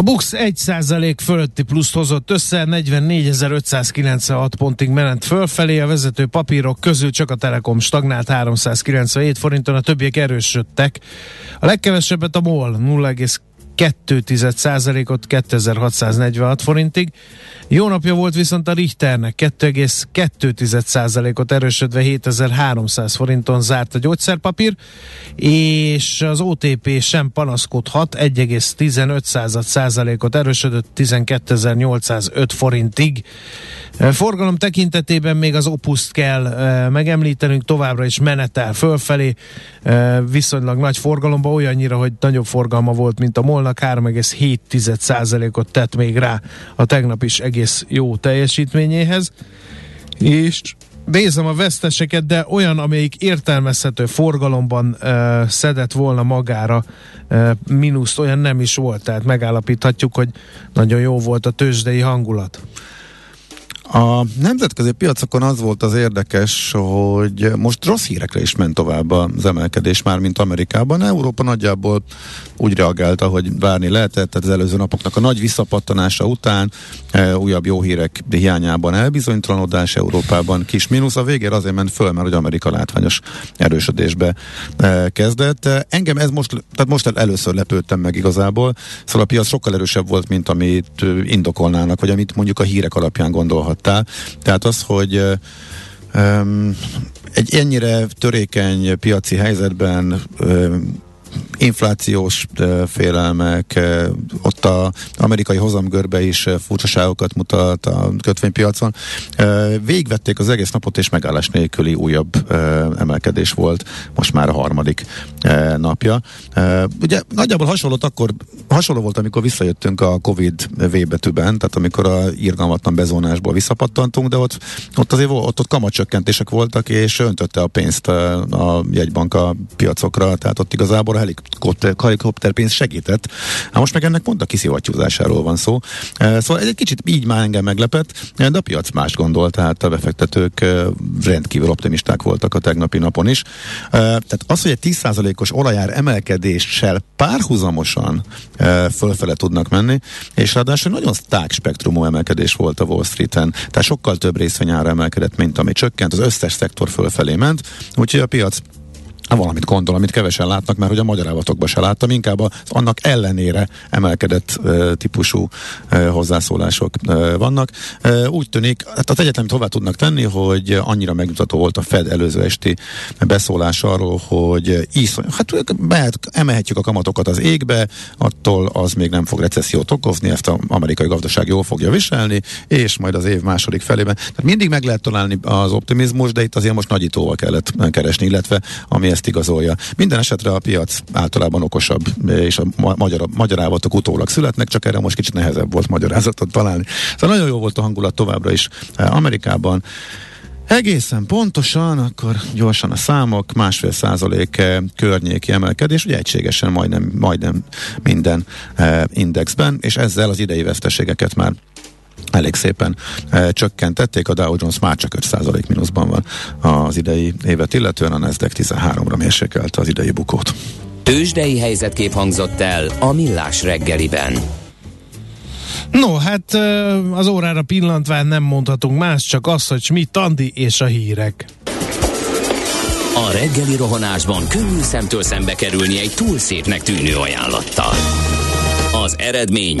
Speaker 2: A Bux 1% fölötti pluszt hozott össze, 44.596 pontig ment fölfelé, a vezető papírok közül csak a Telekom stagnált 397 forinton, a többiek erősödtek. A legkevesebbet a MOL 2,2%-ot 2646 forintig. Jó napja volt viszont a Richternek, 2,2%-ot erősödve 7300 forinton zárt a gyógyszerpapír, és az OTP sem panaszkodhat, 1,15%-ot erősödött 12805 forintig Forgalom tekintetében még az Opuszt kell megemlítenünk, továbbra is menetel fölfelé, viszonylag nagy forgalomban, olyannyira, hogy nagyobb forgalma volt, mint a Molnak, 3,7%-ot tett még rá a tegnap is egész jó teljesítményéhez. És nézem a veszteseket, de olyan, amelyik értelmezhető forgalomban uh, szedett volna magára uh, mínuszt, olyan nem is volt. Tehát megállapíthatjuk, hogy nagyon jó volt a tőzsdei hangulat.
Speaker 3: A nemzetközi piacokon az volt az érdekes, hogy most rossz hírekre is ment tovább az emelkedés már, mint Amerikában. Európa nagyjából úgy reagálta, hogy várni lehetett, tehát az előző napoknak a nagy visszapattanása után e, újabb jó hírek hiányában elbizonytalanodás Európában kis mínusz. A végére azért ment föl, mert hogy Amerika látványos erősödésbe e, kezdett. Engem ez most, tehát most először lepődtem meg igazából, szóval a piac sokkal erősebb volt, mint amit indokolnának, vagy amit mondjuk a hírek alapján gondolhat mondtál. Tehát az, hogy um, egy ennyire törékeny piaci helyzetben um, inflációs félelmek, ott az amerikai hozamgörbe is furcsaságokat mutat a kötvénypiacon. Végvették az egész napot, és megállás nélküli újabb emelkedés volt, most már a harmadik napja. Ugye nagyjából hasonló, akkor, hasonló volt, amikor visszajöttünk a Covid V betűben, tehát amikor a irgalmatlan bezónásból visszapattantunk, de ott, ott azért ott, ott kamatcsökkentések voltak, és öntötte a pénzt a jegybank a piacokra, tehát ott igazából helikopter, helikopterpénz segített. Hát most meg ennek pont a kiszivattyúzásáról van szó. E, szóval ez egy kicsit így már engem meglepett, de a piac más gondol, tehát a befektetők e, rendkívül optimisták voltak a tegnapi napon is. E, tehát az, hogy egy 10%-os olajár emelkedéssel párhuzamosan fölfele tudnak menni, és ráadásul nagyon szták spektrumú emelkedés volt a Wall Street-en, tehát sokkal több részvényára emelkedett, mint ami csökkent, az összes szektor fölfelé ment, úgyhogy a piac valamit gondol, amit kevesen látnak, mert hogy a magyar ávatokban se láttam, inkább az annak ellenére emelkedett uh, típusú uh, hozzászólások uh, vannak. Uh, úgy tűnik, hát az egyetlen, amit hozzá tudnak tenni, hogy annyira megmutató volt a Fed előző esti beszólás arról, hogy iszony, hát mehet, emelhetjük a kamatokat az égbe, attól az még nem fog recessziót okozni, ezt az amerikai gazdaság jól fogja viselni, és majd az év második felében. Tehát mindig meg lehet találni az optimizmus, de itt azért most nagyítóval kellett keresni, illetve ami ezt igazolja. Minden esetre a piac általában okosabb, és a magyar, magyarávatok utólag születnek, csak erre most kicsit nehezebb volt magyarázatot találni. Szóval nagyon jó volt a hangulat továbbra is eh, Amerikában. Egészen pontosan, akkor gyorsan a számok, másfél százalék környéki emelkedés, ugye egységesen majdnem, majdnem minden eh, indexben, és ezzel az idei veszteségeket már elég szépen e, csökkentették, a Dow Jones már csak 5% mínuszban van az idei évet illetően, a Nasdaq 13-ra mérsékelte az idei bukót.
Speaker 1: Tőzsdei helyzetkép hangzott el a Millás reggeliben.
Speaker 2: No, hát az órára pillantván nem mondhatunk más, csak az, hogy mi Tandi és a hírek.
Speaker 1: A reggeli rohanásban könnyű szemtől szembe kerülni egy túl szépnek tűnő ajánlattal. Az eredmény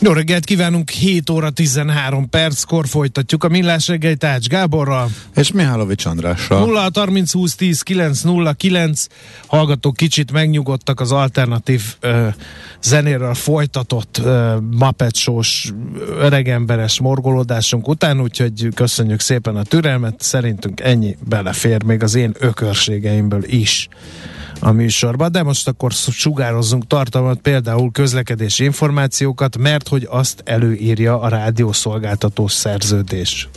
Speaker 2: Jó reggelt kívánunk, 7 óra 13 perckor folytatjuk a Millás reggely Tács Gáborral.
Speaker 3: És Mihálovics Andrással.
Speaker 2: 0 30 20 10 9 0 9 hallgatók kicsit megnyugodtak az alternatív uh, zenéről folytatott Muppet Show-s öregemberes morgolódásunk után, úgyhogy köszönjük szépen a türelmet, szerintünk ennyi belefér még az én ökörségeimből is a műsorba, de most akkor sugározzunk tartalmat, például közlekedési információkat, mert hogy azt előírja a rádiószolgáltató szerződés.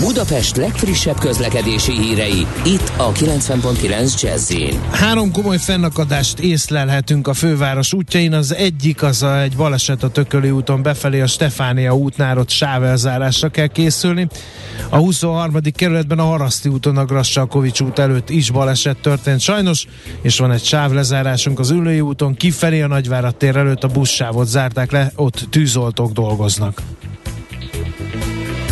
Speaker 1: Budapest legfrissebb közlekedési hírei, itt a 90.9 jazz
Speaker 2: Három komoly fennakadást észlelhetünk a főváros útjain. Az egyik az a, egy baleset a Tököli úton befelé a Stefánia útnál, ott sávelzárásra kell készülni. A 23. kerületben a Haraszti úton a Grassalkovics út előtt is baleset történt sajnos, és van egy sávlezárásunk az Ülői úton, kifelé a Nagyvárad tér előtt a buszsávot zárták le, ott tűzoltók dolgoznak.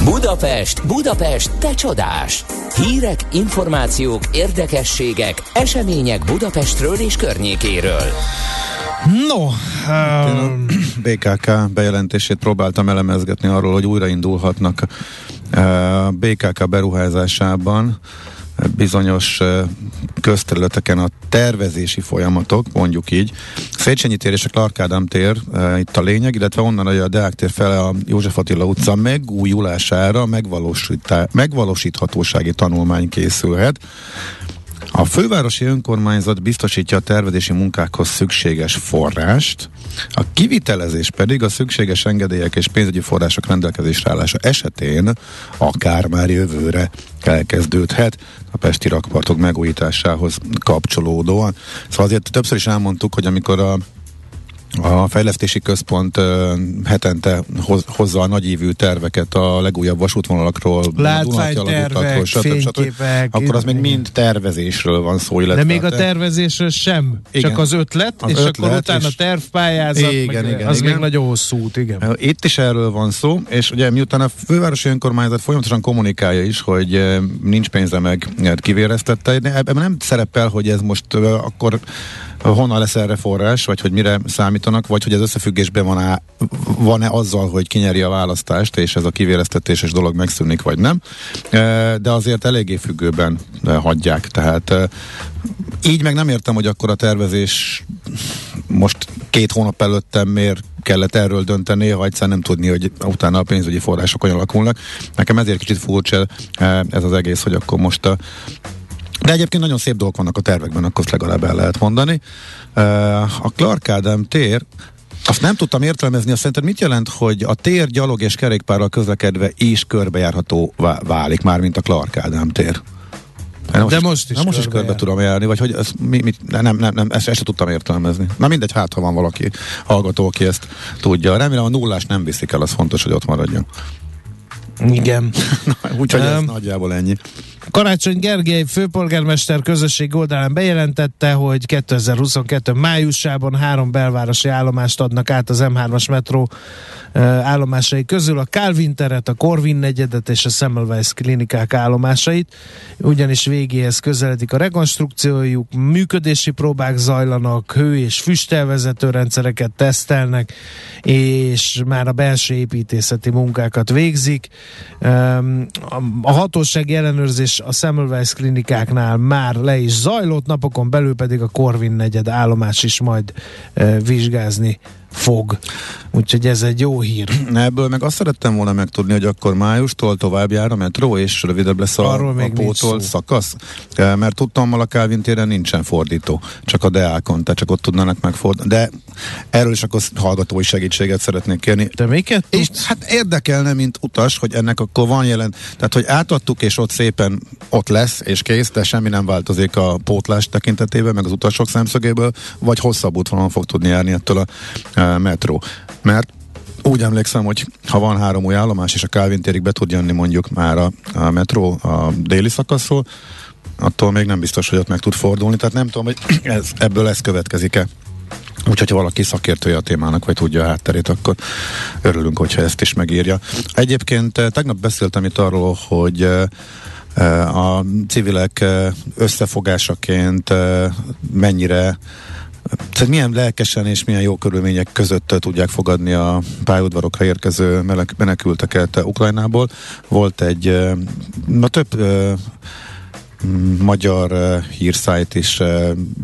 Speaker 1: Budapest, Budapest, te csodás! Hírek, információk, érdekességek, események Budapestről és környékéről.
Speaker 2: No, um,
Speaker 3: BKK bejelentését próbáltam elemezgetni arról, hogy újraindulhatnak a BKK beruházásában bizonyos közterületeken a tervezési folyamatok, mondjuk így. Széchenyi tér és a Clark Ádám tér itt a lényeg, illetve onnan a Deák tér fele a József Attila utca megújulására megvalósíthatósági tanulmány készülhet. A fővárosi önkormányzat biztosítja a tervezési munkákhoz szükséges forrást, a kivitelezés pedig a szükséges engedélyek és pénzügyi források rendelkezésre állása esetén akár már jövőre elkezdődhet a Pesti rakpartok megújításához kapcsolódóan. Szóval azért többször is elmondtuk, hogy amikor a a fejlesztési központ hetente hoz, hozza a nagyívű terveket a legújabb vasútvonalakról,
Speaker 2: látványtervek, fényképek,
Speaker 3: akkor az még mind tervezésről van szó. Illetve
Speaker 2: De még a tervezésről sem, igen. csak az ötlet, az és ötlet, akkor utána és tervpályázat, igen, meg igen, az igen. még nagyon hosszú út, igen.
Speaker 3: Itt is erről van szó, és ugye miután a fővárosi önkormányzat folyamatosan kommunikálja is, hogy nincs pénze meg kivéreztette, ebben nem szerepel, hogy ez most akkor honnan lesz erre forrás, vagy hogy mire számítanak, vagy hogy ez összefüggésben van-e, van-e azzal, hogy kinyeri a választást, és ez a kivéreztetéses dolog megszűnik, vagy nem. E, de azért eléggé függőben e, hagyják. Tehát e, így meg nem értem, hogy akkor a tervezés most két hónap előttem miért kellett erről dönteni, ha egyszer nem tudni, hogy utána a pénzügyi források olyan alakulnak. Nekem ezért kicsit furcsa ez az egész, hogy akkor most a de egyébként nagyon szép dolgok vannak a tervekben, akkor legalább el lehet mondani. A Clark Ádám tér, azt nem tudtam értelmezni, azt szerinted mit jelent, hogy a tér gyalog és kerékpárral közlekedve is körbejárható válik már, mint a Clark Ádám tér?
Speaker 2: De most, de most is,
Speaker 3: most is körbe jár. tudom járni, vagy hogy ez, mi, mi, nem, nem, nem, ezt, ezt sem tudtam értelmezni. Na mindegy, hát ha van valaki hallgató, aki ezt tudja. Remélem a nullás nem viszik el, az fontos, hogy ott maradjon.
Speaker 2: Igen. (laughs)
Speaker 3: Úgyhogy um, ez nagyjából ennyi.
Speaker 2: Karácsony Gergely főpolgármester közösség oldalán bejelentette, hogy 2022 májusában három belvárosi állomást adnak át az M3-as metró állomásai közül, a Calvin teret, a Corvin negyedet és a Semmelweis klinikák állomásait, ugyanis végéhez közeledik a rekonstrukciójuk, működési próbák zajlanak, hő- és füstelvezető rendszereket tesztelnek, és már a belső építészeti munkákat végzik. A hatósági ellenőrzés a Semmelweis klinikáknál már le is zajlott, napokon belül pedig a Corvin negyed állomás is majd vizsgázni fog. Úgyhogy ez egy jó hír. (clears throat)
Speaker 3: Ebből meg azt szerettem volna megtudni, hogy akkor májustól tovább jár a metró, és rövidebb lesz a, Arról a pótol szakasz. E, mert tudtam, a Calvin téren nincsen fordító, csak a Deákon, tehát csak ott tudnának megfordítani. De erről is akkor hallgatói segítséget szeretnék kérni.
Speaker 2: De miket
Speaker 3: És hát érdekelne, mint utas, hogy ennek akkor van jelen, tehát hogy átadtuk, és ott szépen ott lesz, és kész, de semmi nem változik a pótlás tekintetében, meg az utasok szemszögéből, vagy hosszabb útvonalon fog tudni járni ettől a metró. Mert úgy emlékszem, hogy ha van három új állomás, és a Calvin térig be tud jönni mondjuk már a, a metró a déli szakaszról, attól még nem biztos, hogy ott meg tud fordulni, tehát nem tudom, hogy (clears throat) ez, ebből ez következik-e. Úgyhogy ha valaki szakértője a témának, vagy tudja a hátterét, akkor örülünk, hogyha ezt is megírja. Egyébként tegnap beszéltem itt arról, hogy a civilek összefogásaként mennyire tehát milyen lelkesen és milyen jó körülmények között tudják fogadni a pályaudvarokra érkező menekülteket Ukrajnából. Volt egy, na több magyar hírszájt is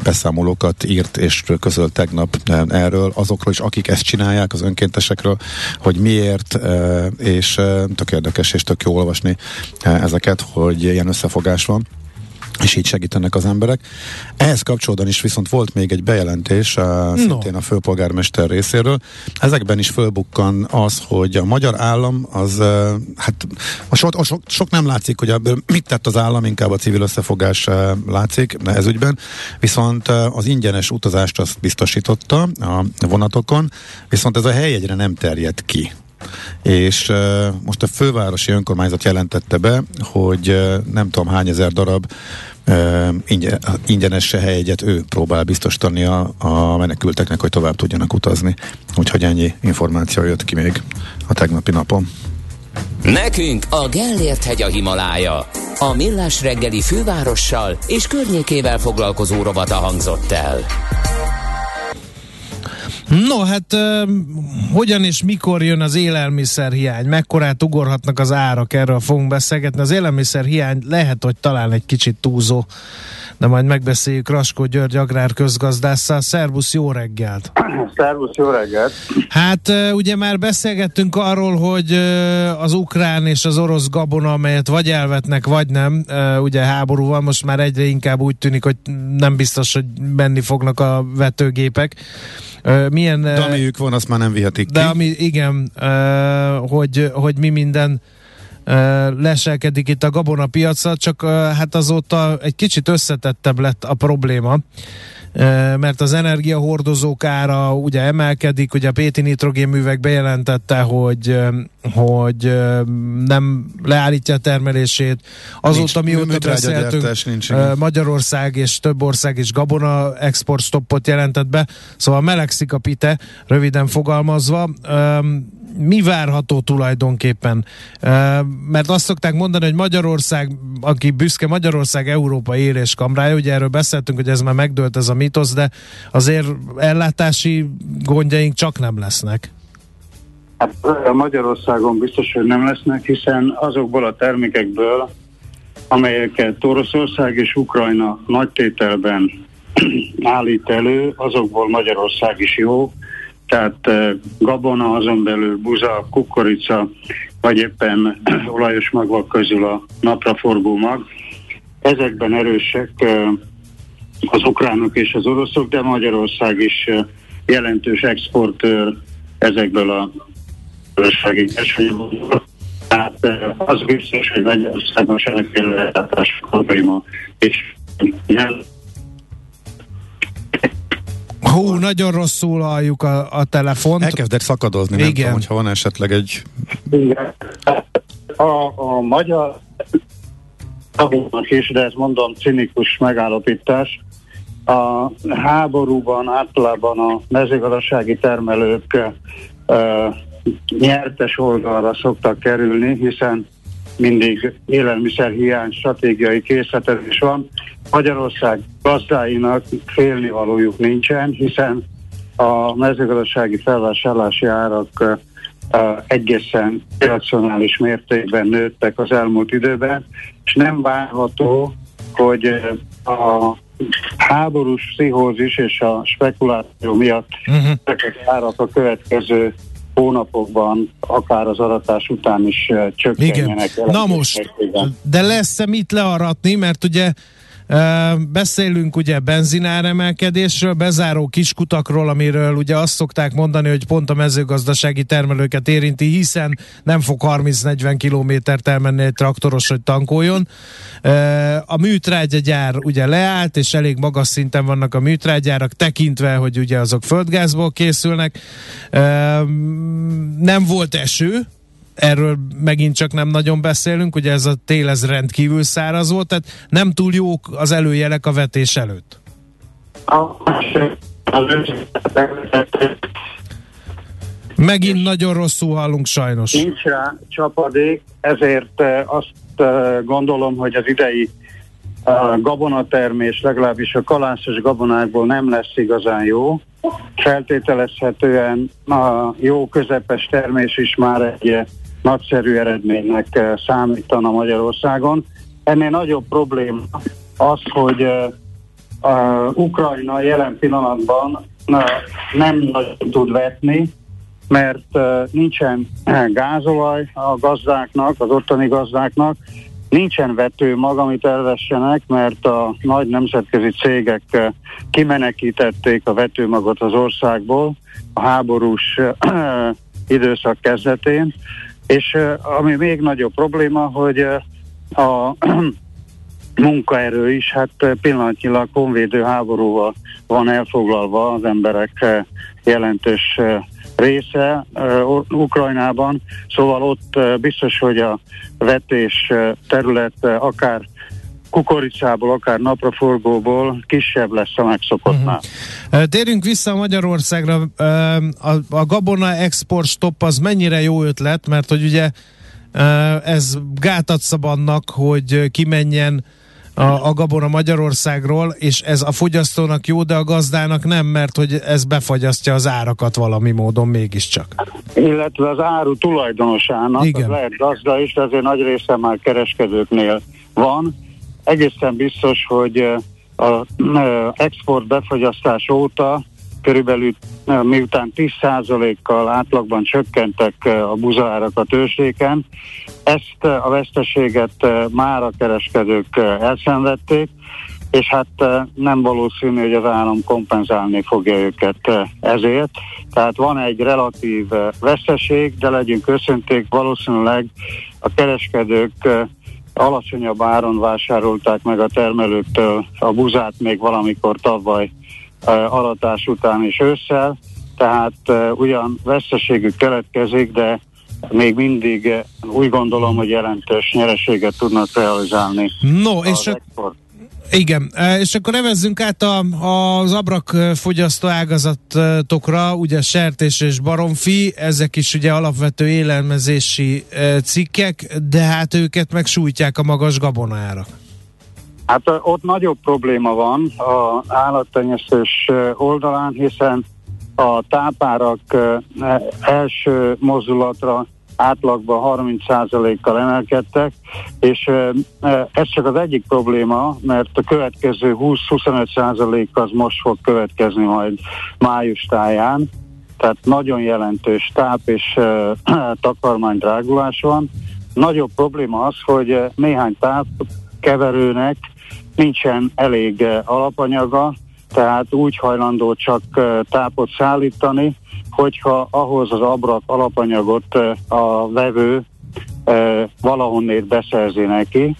Speaker 3: beszámolókat írt és közölt tegnap erről, azokról is, akik ezt csinálják, az önkéntesekről, hogy miért, és tök érdekes és tök jó olvasni ezeket, hogy ilyen összefogás van és így segítenek az emberek. Ehhez kapcsolódóan is viszont volt még egy bejelentés, no. szintén a főpolgármester részéről. Ezekben is fölbukkan az, hogy a magyar állam az, hát sok, sok, sok nem látszik, hogy ebből mit tett az állam, inkább a civil összefogás látszik ez ügyben, viszont az ingyenes utazást azt biztosította a vonatokon, viszont ez a helyegyre nem terjed ki és uh, most a fővárosi önkormányzat jelentette be, hogy uh, nem tudom hány ezer darab uh, ingyen, ingyenes helyegyet ő próbál biztosítani a, a menekülteknek, hogy tovább tudjanak utazni. Úgyhogy ennyi információ jött ki még a tegnapi napon.
Speaker 1: Nekünk a Gellért hegy a Himalája. A Millás reggeli fővárossal és környékével foglalkozó rovata hangzott el.
Speaker 2: No, hát uh, hogyan és mikor jön az élelmiszerhiány? Mekkorát ugorhatnak az árak? Erről fogunk beszélgetni. Az élelmiszerhiány lehet, hogy talán egy kicsit túlzó, de majd megbeszéljük Raskó György agrár közgazdásszal. Szervusz, jó reggelt!
Speaker 4: Szervusz, jó reggelt!
Speaker 2: Hát uh, ugye már beszélgettünk arról, hogy uh, az ukrán és az orosz gabona, amelyet vagy elvetnek, vagy nem, ugye háború van, most már egyre inkább úgy tűnik, hogy nem biztos, hogy menni fognak a vetőgépek milyen...
Speaker 3: De amiük van, azt már nem vihetik
Speaker 2: de ki. Ami, igen, hogy, hogy mi minden leselkedik itt a gabona piacra, csak hát azóta egy kicsit összetettebb lett a probléma mert az energiahordozók ára ugye emelkedik, ugye a Péti nitrogénművek bejelentette, hogy, hogy nem leállítja a termelését. Azóta nincs, mióta beszéltünk, nincs, Magyarország és több ország is gabona export stoppot jelentett be, szóval melegszik a pite, röviden fogalmazva mi várható tulajdonképpen? Mert azt szokták mondani, hogy Magyarország, aki büszke Magyarország Európa érés kamrája, ugye erről beszéltünk, hogy ez már megdőlt ez a mitosz, de azért ellátási gondjaink csak nem lesznek.
Speaker 4: Hát Magyarországon biztos, hogy nem lesznek, hiszen azokból a termékekből, amelyeket Oroszország és Ukrajna nagy tételben (clears throat) állít elő, azokból Magyarország is jó, tehát gabona, azon belül buza, kukorica, vagy éppen (clears throat) olajos magvak közül a napraforgó mag. Ezekben erősek az ukránok és az oroszok, de Magyarország is jelentős exportőr ezekből a örösségi nyersanyagokból. Tehát az biztos, hogy Magyarországon semmiféle probléma és
Speaker 2: Hú, nagyon rosszul halljuk a, a telefont.
Speaker 3: Elkezdett szakadozni, Igen. nem tudom, hogyha van esetleg egy...
Speaker 4: Igen. A, a magyar tagoknak is, de ezt mondom cinikus megállapítás, a háborúban általában a mezőgazdasági termelők uh, nyertes oldalra szoktak kerülni, hiszen mindig élelmiszerhiány stratégiai készletelés van. Magyarország gazdáinak félnivalójuk nincsen, hiszen a mezőgazdasági felvásárlási árak egészen irracionális mértékben nőttek az elmúlt időben, és nem várható, hogy a háborús pszichózis és a spekuláció miatt uh-huh. ezek árak a következő hónapokban, akár az aratás után is csökkenjenek.
Speaker 2: Igen. Na most, de lesz-e mit learatni, mert ugye Beszélünk ugye benzináremelkedésről, bezáró kiskutakról, amiről ugye azt szokták mondani, hogy pont a mezőgazdasági termelőket érinti, hiszen nem fog 30-40 kilométert elmenni egy traktoros, hogy tankoljon. A műtrágyagyár ugye leállt, és elég magas szinten vannak a műtrágyárak, tekintve, hogy ugye azok földgázból készülnek. Nem volt eső, erről megint csak nem nagyon beszélünk, ugye ez a tél ez rendkívül száraz volt, tehát nem túl jók az előjelek a vetés előtt. Megint nagyon rosszul hallunk sajnos.
Speaker 4: Nincs rá csapadék, ezért eh, azt eh, gondolom, hogy az idei eh, gabonatermés legalábbis a kalászos gabonákból nem lesz igazán jó. Feltételezhetően a jó közepes termés is már egy nagyszerű eredménynek eh, számítana Magyarországon. Ennél nagyobb probléma az, hogy uh, Ukrajna jelen pillanatban uh, nem nagyon tud vetni, mert nincsen gázolaj a gazdáknak, az ottani gazdáknak, Nincsen vetőmag, amit elvessenek, mert a nagy nemzetközi cégek eh, kimenekítették a vetőmagot az országból a háborús eh, (clears throat) időszak kezdetén, és ami még nagyobb probléma, hogy a (clears throat) munkaerő is, hát pillanatnyilag konvédő háborúval van elfoglalva az emberek jelentős része Ukrajnában, szóval ott biztos, hogy a vetés terület akár kukoricából, akár napraforgóból kisebb lesz a megszokottnál.
Speaker 2: Uh-huh. Térjünk vissza Magyarországra. A, a gabona export stop az mennyire jó ötlet, mert hogy ugye ez gátat szab annak, hogy kimenjen a, a gabona Magyarországról, és ez a fogyasztónak jó, de a gazdának nem, mert hogy ez befagyasztja az árakat valami módon mégiscsak.
Speaker 4: Illetve az áru tulajdonosának, Igen. lehet gazda is, de azért nagy része már kereskedőknél van. Egészen biztos, hogy a export befagyasztás óta körülbelül miután 10%-kal átlagban csökkentek a buzaárak a tőzsdéken, ezt a veszteséget már a kereskedők elszenvedték, és hát nem valószínű, hogy az állam kompenzálni fogja őket ezért. Tehát van egy relatív veszteség, de legyünk őszinték, valószínűleg a kereskedők alacsonyabb áron vásárolták meg a termelőktől a buzát még valamikor tavaly aratás után is ősszel, tehát ugyan veszteségük keletkezik, de még mindig úgy gondolom, hogy jelentős nyereséget tudnak realizálni.
Speaker 2: No, és export. Igen, és akkor nevezzünk át a, az abrakfogyasztó ágazatokra, ugye sertés és baromfi, ezek is ugye alapvető élelmezési cikkek, de hát őket meg sújtják a magas gabonárak.
Speaker 4: Hát ott nagyobb probléma van a állattenyésztés oldalán, hiszen a tápárak első mozdulatra átlagban 30%-kal emelkedtek, és ez csak az egyik probléma, mert a következő 20-25% az most fog következni majd május táján, tehát nagyon jelentős táp és (clears throat) takarmány drágulás van. Nagyobb probléma az, hogy néhány táp keverőnek nincsen elég alapanyaga, tehát úgy hajlandó csak tápot szállítani, hogyha ahhoz az abrak alapanyagot a vevő valahonnét beszerzi neki.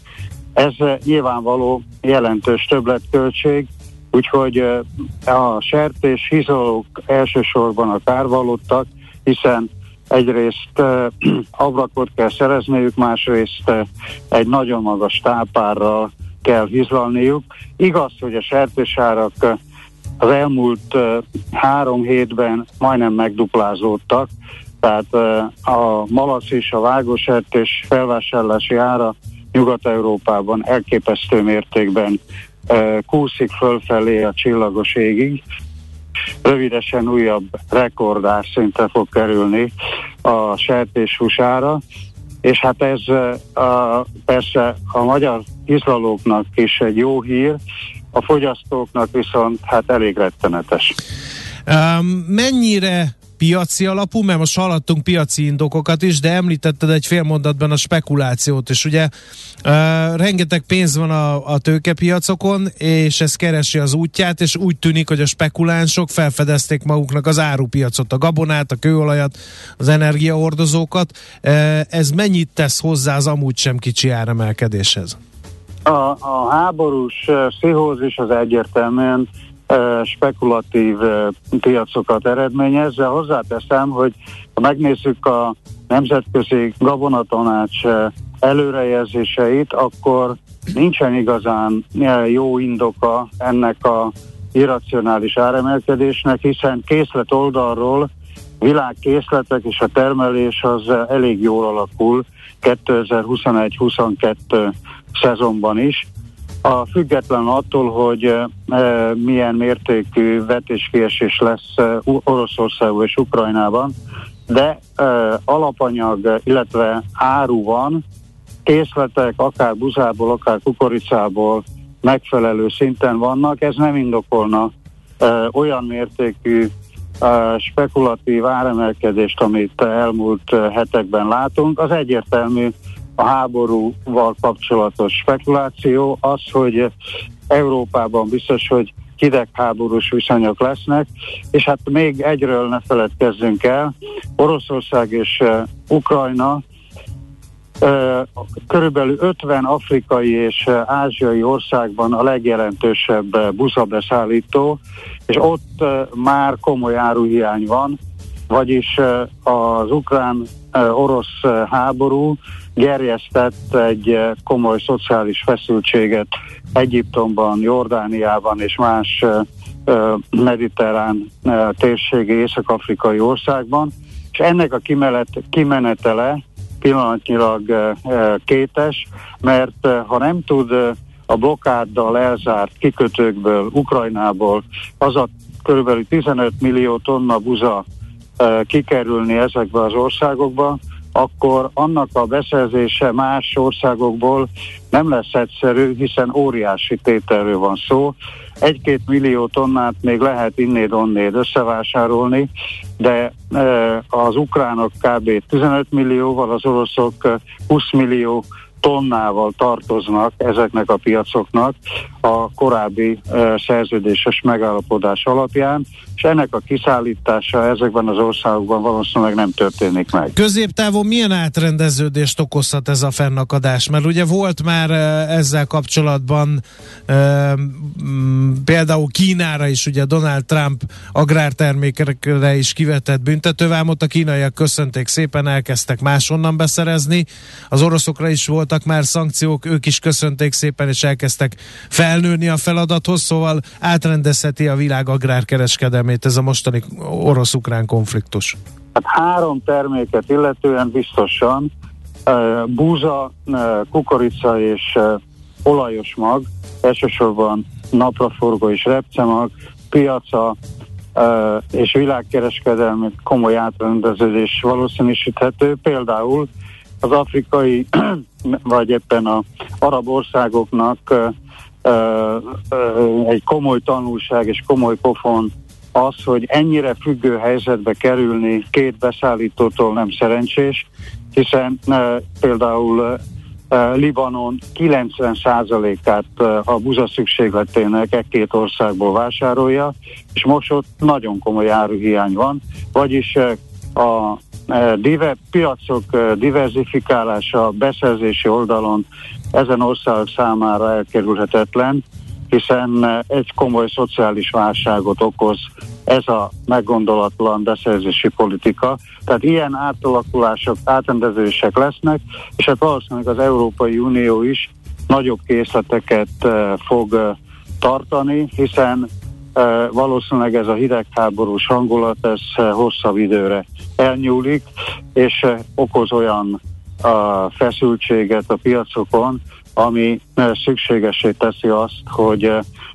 Speaker 4: Ez nyilvánvaló jelentős többletköltség, úgyhogy a sertés hizolók elsősorban a kárvalódtak, hiszen egyrészt (clears throat) abrakot kell szerezniük, másrészt egy nagyon magas tápárral kell hizlalniuk. Igaz, hogy a sertésárak az elmúlt három hétben majdnem megduplázódtak, tehát a malac és a vágósertés felvásárlási ára Nyugat-Európában elképesztő mértékben kúszik fölfelé a csillagos égig. Rövidesen újabb rekordás szinte fog kerülni a sertéshúsára, és hát ez a, persze a magyar izlalóknak is egy jó hír, a fogyasztóknak viszont hát elég rettenetes.
Speaker 2: Um, mennyire piaci alapú, mert most hallottunk piaci indokokat is, de említetted egy fél mondatban a spekulációt, és ugye uh, rengeteg pénz van a, a tőkepiacokon, és ez keresi az útját, és úgy tűnik, hogy a spekulánsok felfedezték maguknak az árupiacot, a gabonát, a kőolajat, az energiaordozókat. Uh, ez mennyit tesz hozzá az amúgy sem kicsi áremelkedéshez?
Speaker 4: A, a háborús pszichózis az egyértelműen spekulatív piacokat eredményez, de hozzáteszem, hogy ha megnézzük a Nemzetközi Gabonatanács előrejelzéseit, akkor nincsen igazán jó indoka ennek a irracionális áremelkedésnek, hiszen készlet oldalról világkészletek és a termelés az elég jól alakul. 2021-22 szezonban is. A független attól, hogy e, milyen mértékű vetéskiesés lesz e, Oroszországban és Ukrajnában, de e, alapanyag, illetve áru van, készletek akár buzából, akár kukoricából megfelelő szinten vannak, ez nem indokolna e, olyan mértékű spekulatív áremelkedést, amit elmúlt hetekben látunk. Az egyértelmű, a háborúval kapcsolatos spekuláció, az, hogy Európában biztos, hogy hidegháborús viszonyok lesznek, és hát még egyről ne feledkezzünk el, Oroszország és Ukrajna uh, körülbelül 50 afrikai és ázsiai országban a legjelentősebb uh, buszabeszállító, és ott már komoly áruhiány van, vagyis az ukrán-orosz háború gerjesztett egy komoly szociális feszültséget Egyiptomban, Jordániában és más mediterrán térségi észak-afrikai országban, és ennek a kimenet, kimenetele pillanatnyilag kétes, mert ha nem tud a blokkáddal elzárt kikötőkből, Ukrajnából az a körülbelül 15 millió tonna buza kikerülni ezekbe az országokba, akkor annak a beszerzése más országokból nem lesz egyszerű, hiszen óriási tételről van szó. Egy-két millió tonnát még lehet innéd-onnéd összevásárolni, de e, az ukránok kb. 15 millióval, az oroszok 20 millió tonnával tartoznak ezeknek a piacoknak a korábbi szerződéses megállapodás alapján, és ennek a kiszállítása ezekben az országokban valószínűleg nem történik meg.
Speaker 2: Középtávon milyen átrendeződést okozhat ez a fennakadás? Mert ugye volt már ezzel kapcsolatban például Kínára is, ugye Donald Trump agrártermékekre is kivetett büntetővámot, a kínaiak köszönték szépen, elkezdtek másonnan beszerezni, az oroszokra is voltak már szankciók, ők is köszönték szépen, és elkezdtek felnőni a feladathoz, szóval átrendezheti a világ agrárkereskedelmi figyelmét ez a mostani orosz-ukrán konfliktus?
Speaker 4: Hát három terméket illetően biztosan búza, kukorica és olajos mag, elsősorban napraforgó és repcemag, piaca és világkereskedelmi komoly átrendeződés valószínűsíthető. Például az afrikai (clears throat) vagy éppen a arab országoknak egy komoly tanulság és komoly pofon az, hogy ennyire függő helyzetbe kerülni két beszállítótól nem szerencsés, hiszen például Libanon 90%-át e, a buza szükségletének e két országból vásárolja, és most ott nagyon komoly áruhiány van, vagyis a e, diver, piacok e, diversifikálása beszerzési oldalon ezen országok számára elkerülhetetlen, hiszen eh, egy komoly szociális válságot okoz ez a meggondolatlan beszerzési politika. Tehát ilyen átalakulások, átendezések lesznek, és hát valószínűleg az Európai Unió is nagyobb készleteket fog tartani, hiszen valószínűleg ez a hidegháborús hangulat, ez hosszabb időre elnyúlik, és okoz olyan uh, feszültséget a piacokon, ami szükségesé teszi azt, hogy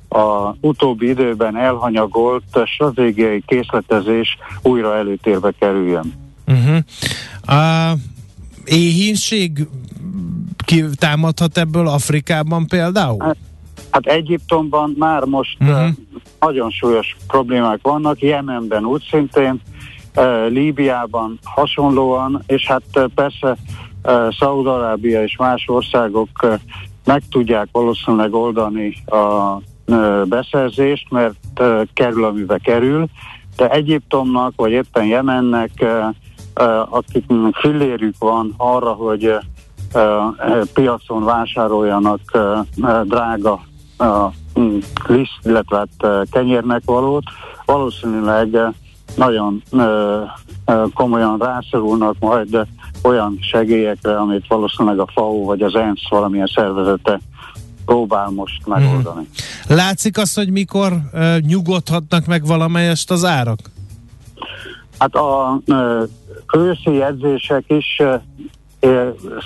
Speaker 4: a utóbbi időben elhanyagolt stratégiai készletezés újra előtérbe kerüljön. Uh-huh.
Speaker 2: A éhínség támadhat ebből Afrikában például?
Speaker 4: Hát, hát Egyiptomban már most uh-huh. nagyon súlyos problémák vannak, Jemenben úgy szintén, Líbiában hasonlóan, és hát persze Szaúd-Arábia és más országok meg tudják valószínűleg oldani a beszerzést, mert kerül, amibe kerül, de Egyiptomnak, vagy éppen Jemennek, akik fillérük van arra, hogy piacon vásároljanak drága liszt, illetve hát kenyérnek valót, valószínűleg nagyon komolyan rászorulnak majd olyan segélyekre, amit valószínűleg a FAO vagy az ENSZ valamilyen szervezete próbál most megoldani.
Speaker 2: Hmm. Látszik az, hogy mikor nyugodhatnak meg valamelyest az árak?
Speaker 4: Hát a uh, őszi jegyzések is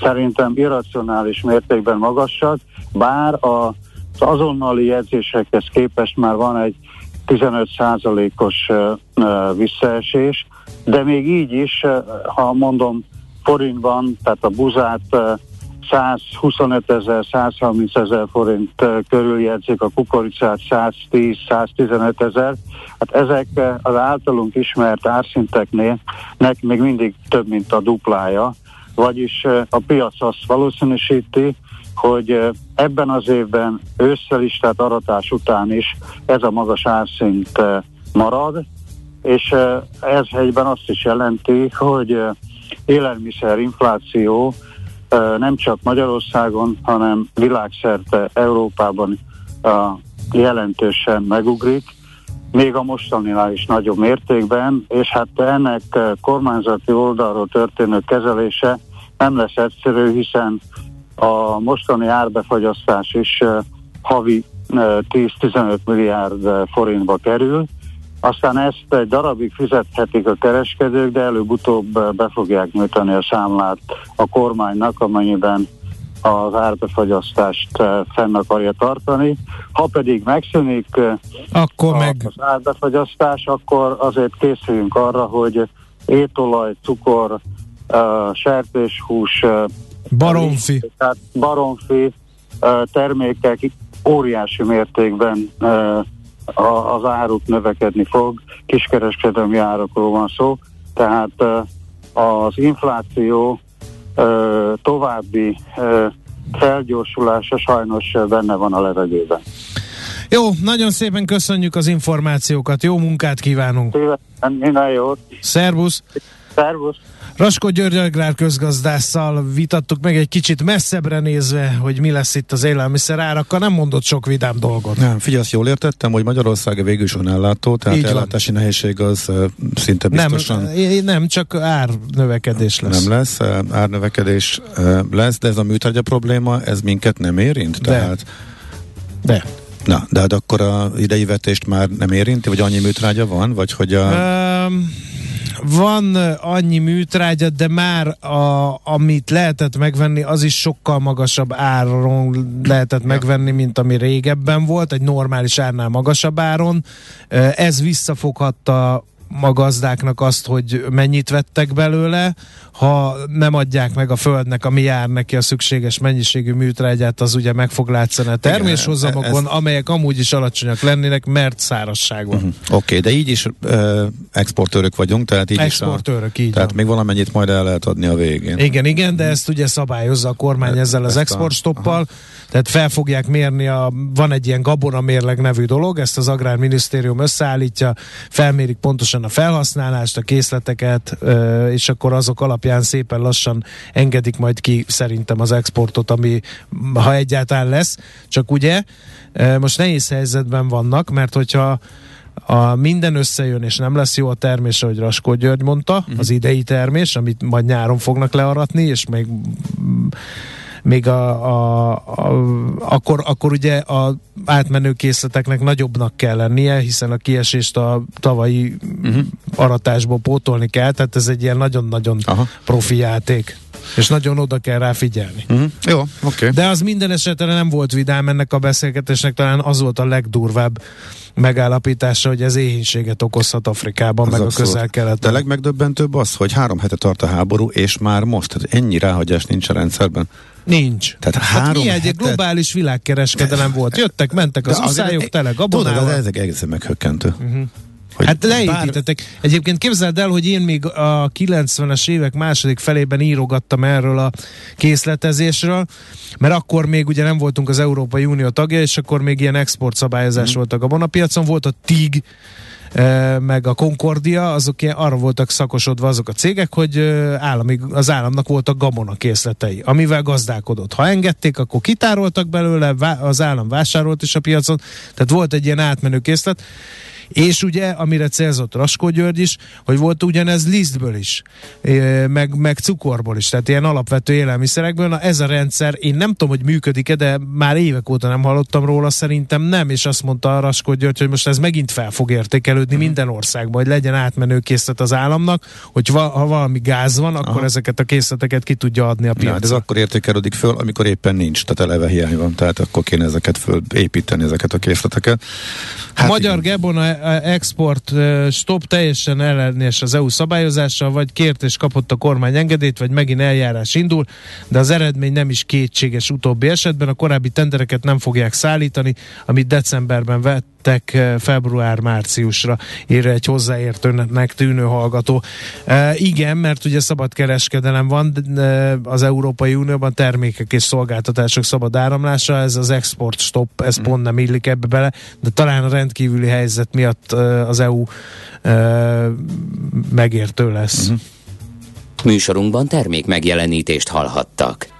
Speaker 4: szerintem irracionális mértékben magasak, bár a, az azonnali jegyzésekhez képest már van egy 15%-os uh, visszaesés, de még így is, ha mondom forintban, tehát a buzát 125 ezer, 130 ezer forint körül jegyzik, a kukoricát 110-115 ezer. Hát ezek az általunk ismert árszinteknél nek még mindig több, mint a duplája, vagyis a piac azt valószínűsíti, hogy ebben az évben ősszel is, tehát aratás után is ez a magas árszint marad, és ez egyben azt is jelenti, hogy élelmiszer infláció nem csak Magyarországon, hanem világszerte Európában jelentősen megugrik, még a mostaninál is nagyobb mértékben, és hát ennek kormányzati oldalról történő kezelése nem lesz egyszerű, hiszen a mostani árbefagyasztás is havi 10-15 milliárd forintba kerül, aztán ezt egy darabig fizethetik a kereskedők, de előbb-utóbb be fogják nyújtani a számlát a kormánynak, amennyiben az árbefagyasztást fenn akarja tartani. Ha pedig megszűnik
Speaker 2: akkor
Speaker 4: a,
Speaker 2: meg...
Speaker 4: az árbefagyasztás, akkor azért készüljünk arra, hogy étolaj, cukor, sertéshús,
Speaker 2: Baromfi.
Speaker 4: Tehát baromfi termékek óriási mértékben az áruk növekedni fog, kiskereskedelmi árakról van szó, tehát az infláció további felgyorsulása sajnos benne van a levegőben.
Speaker 2: Jó, nagyon szépen köszönjük az információkat, jó munkát kívánunk!
Speaker 4: Szívesen, minden jót!
Speaker 2: Szervusz!
Speaker 4: Szervusz!
Speaker 2: Raskó György Agrár közgazdásszal vitattuk meg egy kicsit messzebbre nézve, hogy mi lesz itt az élelmiszer árakkal. Nem mondott sok vidám dolgot.
Speaker 3: Nem, figyelj, jól értettem, hogy Magyarország végül is ellátó, tehát
Speaker 2: Így van.
Speaker 3: ellátási nehézség az szinte biztosan
Speaker 2: Nem, nem, csak árnövekedés lesz.
Speaker 3: nem lesz, árnövekedés lesz, de ez a műtárgya probléma, ez minket nem érint?
Speaker 2: De.
Speaker 3: Tehát,
Speaker 2: De.
Speaker 3: na, de hát akkor a idei vetést már nem érinti, vagy annyi műtrágya van, vagy hogy a...
Speaker 2: Um, van annyi műtrágya, de már a, amit lehetett megvenni, az is sokkal magasabb áron lehetett megvenni, mint ami régebben volt, egy normális árnál magasabb áron. Ez visszafoghatta a gazdáknak azt, hogy mennyit vettek belőle, ha nem adják meg a földnek, ami jár neki a szükséges mennyiségű műtrágyát, az ugye meg fog látszani a terméshozamokon,
Speaker 3: ez-
Speaker 2: amelyek amúgy is alacsonyak lennének, mert szárazság van.
Speaker 3: Uh-huh. Oké, okay, de így is uh, exportőrök vagyunk, tehát így
Speaker 2: Exportőrök,
Speaker 3: is
Speaker 2: így
Speaker 3: a, Tehát
Speaker 2: van.
Speaker 3: még valamennyit majd el lehet adni a végén.
Speaker 2: Igen, igen, de ezt ugye szabályozza a kormány ezzel az
Speaker 3: Ezt
Speaker 2: exportstoppal, tehát fel fogják mérni, a, van egy ilyen gabonamérleg nevű dolog, ezt az Agrárminisztérium összeállítja, felmérik pontosan a felhasználást, a készleteket, és akkor azok alapján szépen lassan engedik majd ki szerintem az exportot, ami ha egyáltalán lesz, csak ugye most nehéz helyzetben vannak, mert hogyha a minden összejön, és nem lesz jó a termés, ahogy Raskó György mondta, uh-huh. az idei termés, amit majd nyáron fognak learatni, és még még a, a, a, akkor, akkor ugye a átmenő készleteknek nagyobbnak kell lennie, hiszen a kiesést a tavalyi uh-huh. aratásból pótolni kell, tehát ez egy ilyen nagyon-nagyon
Speaker 3: Aha.
Speaker 2: profi játék. És nagyon oda kell rá figyelni.
Speaker 3: Uh-huh. Jó, oké. Okay.
Speaker 2: De az minden esetre nem volt vidám ennek a beszélgetésnek, talán az volt a legdurvább megállapítása, hogy ez éhénységet okozhat Afrikában,
Speaker 3: Az
Speaker 2: meg
Speaker 3: abszolút.
Speaker 2: a
Speaker 3: De
Speaker 2: közel-keleten.
Speaker 3: legmegdöbbentőbb az, hogy három hete tart a háború, és már most, tehát ennyi ráhagyás nincs a rendszerben.
Speaker 2: Nincs.
Speaker 3: Tehát
Speaker 2: hát
Speaker 3: három
Speaker 2: mi egy
Speaker 3: hetet-
Speaker 2: globális világkereskedelem volt. Jöttek, mentek az uszályok tele
Speaker 3: Tudod,
Speaker 2: gabonával.
Speaker 3: ez ezek egészen meghökkentő. Uh-huh. Hogy
Speaker 2: Hát leépítettek. Egyébként képzeld el, hogy én még a 90-es évek második felében írogattam erről a készletezésről, mert akkor még ugye nem voltunk az Európai Unió tagja, és akkor még ilyen exportszabályozás mm. volt a gabonapiacon. Volt a TIG, meg a Concordia, azok ilyen, arra voltak szakosodva azok a cégek, hogy állami, az államnak voltak gabona készletei, amivel gazdálkodott. Ha engedték, akkor kitároltak belőle, az állam vásárolt is a piacon, tehát volt egy ilyen átmenő készlet, és ugye, amire célzott Raskó György is, hogy volt ugyanez lisztből is, eh, meg, meg cukorból is, tehát ilyen alapvető élelmiszerekből. Na ez a rendszer, én nem tudom, hogy működik-e, de már évek óta nem hallottam róla, szerintem nem, és azt mondta a Raskó György, hogy most ez megint fel fog értékelődni
Speaker 3: Mhm.
Speaker 2: minden országban, hogy legyen átmenő készlet az államnak, hogy va, ha valami gáz van, akkor
Speaker 3: Aha.
Speaker 2: ezeket a készleteket ki tudja adni a
Speaker 3: Ja, de ez
Speaker 2: piacra.
Speaker 3: akkor értékelődik föl, amikor éppen nincs, tehát eleve hiány van, tehát akkor kéne ezeket fölépíteni, ezeket a készleteket.
Speaker 2: Hát a magyar
Speaker 3: igen.
Speaker 2: Gebona export stop teljesen ellenes az EU szabályozással, vagy kért és kapott a kormány engedélyt, vagy megint eljárás indul, de az eredmény nem is kétséges utóbbi esetben. A korábbi tendereket nem fogják szállítani, amit decemberben vett, emelkedtek uh, február-márciusra, írja egy hozzáértőnek tűnő hallgató. Uh, igen, mert ugye szabad kereskedelem van uh, az Európai Unióban, termékek és szolgáltatások szabad áramlása, ez az export stop, ez mm. pont nem illik ebbe bele, de talán a rendkívüli helyzet miatt az EU uh, megértő lesz. Mm-hmm.
Speaker 1: Műsorunkban termék megjelenítést hallhattak.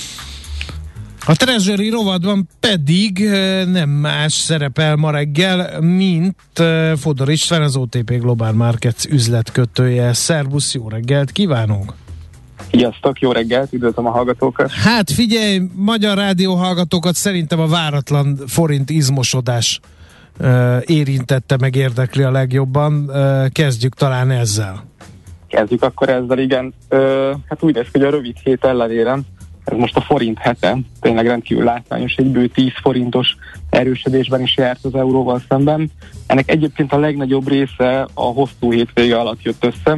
Speaker 2: A Treasury rovatban pedig nem más szerepel ma reggel, mint Fodor István, az OTP Global Markets üzletkötője. Szerbusz, jó reggelt kívánunk!
Speaker 5: Sziasztok, jó reggelt, üdvözlöm a hallgatókat!
Speaker 2: Hát figyelj, magyar rádió hallgatókat szerintem a váratlan forint izmosodás érintette, meg érdekli a legjobban. Kezdjük talán ezzel.
Speaker 5: Kezdjük akkor ezzel, igen. Hát úgy néz ki, hogy a rövid hét ellenére ez most a forint hete, tényleg rendkívül látványos, egy bő 10 forintos erősödésben is járt az euróval szemben. Ennek egyébként a legnagyobb része a hosszú hétvége alatt jött össze.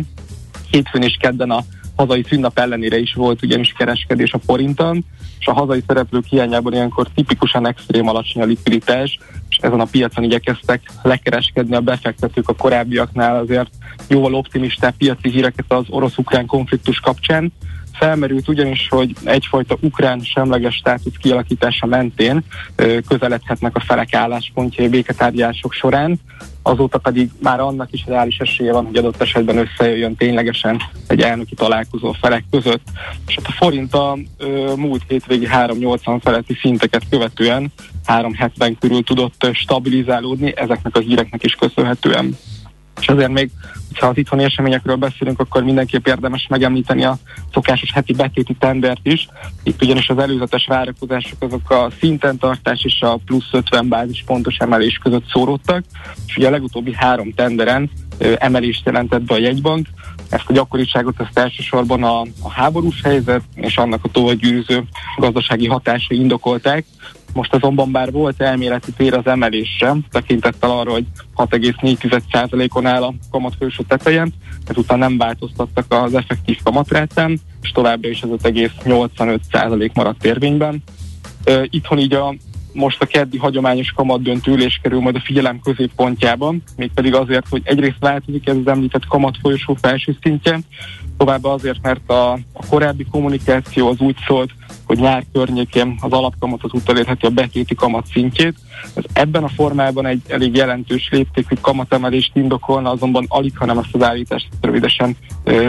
Speaker 5: Hétfőn és kedden a hazai szünnap ellenére is volt ugyanis kereskedés a forinton, és a hazai szereplők hiányában ilyenkor tipikusan extrém alacsony a likviditás, és ezen a piacon igyekeztek lekereskedni a befektetők a korábbiaknál azért jóval optimistább piaci híreket az orosz-ukrán konfliktus kapcsán, Felmerült ugyanis, hogy egyfajta ukrán semleges státusz kialakítása mentén közeledhetnek a felek álláspontjai béketárgyalások során, azóta pedig már annak is reális esélye van, hogy adott esetben összejöjjön ténylegesen egy elnöki találkozó felek között. És hát a forint a ö, múlt hétvégi 380 feletti szinteket követően 370 körül tudott stabilizálódni, ezeknek a híreknek is köszönhetően. És azért még, ha az itthoni eseményekről beszélünk, akkor mindenképp érdemes megemlíteni a szokásos heti betéti tendert is. Itt ugyanis az előzetes várakozások azok a szinten tartás és a plusz 50 bázis pontos emelés között szóródtak, és ugye a legutóbbi három tenderen ö, emelést jelentett be a jegybank. Ezt a gyakoriságot ezt elsősorban a, a háborús helyzet és annak a továbbgyűrűző gazdasági hatásai indokolták, most azonban bár volt elméleti tér az emelésre, tekintettel arra, hogy 6,4%-on áll a kamatfőső tetejen, ezután nem változtattak az effektív kamatrátán, és továbbra is az 5,85% maradt érvényben. Itthon így a most a keddi hagyományos kamatdöntő ülés kerül majd a figyelem középpontjában, mégpedig azért, hogy egyrészt változik ez az említett kamatfolyosó felső szintje, továbbá azért, mert a, a korábbi kommunikáció az úgy szólt, hogy nyár környékén az alapkamatot utalérheti a betéti kamat szintjét. Ez ebben a formában egy elég jelentős léptékű kamatemelést indokolna, azonban alig, hanem ezt az állítást rövidesen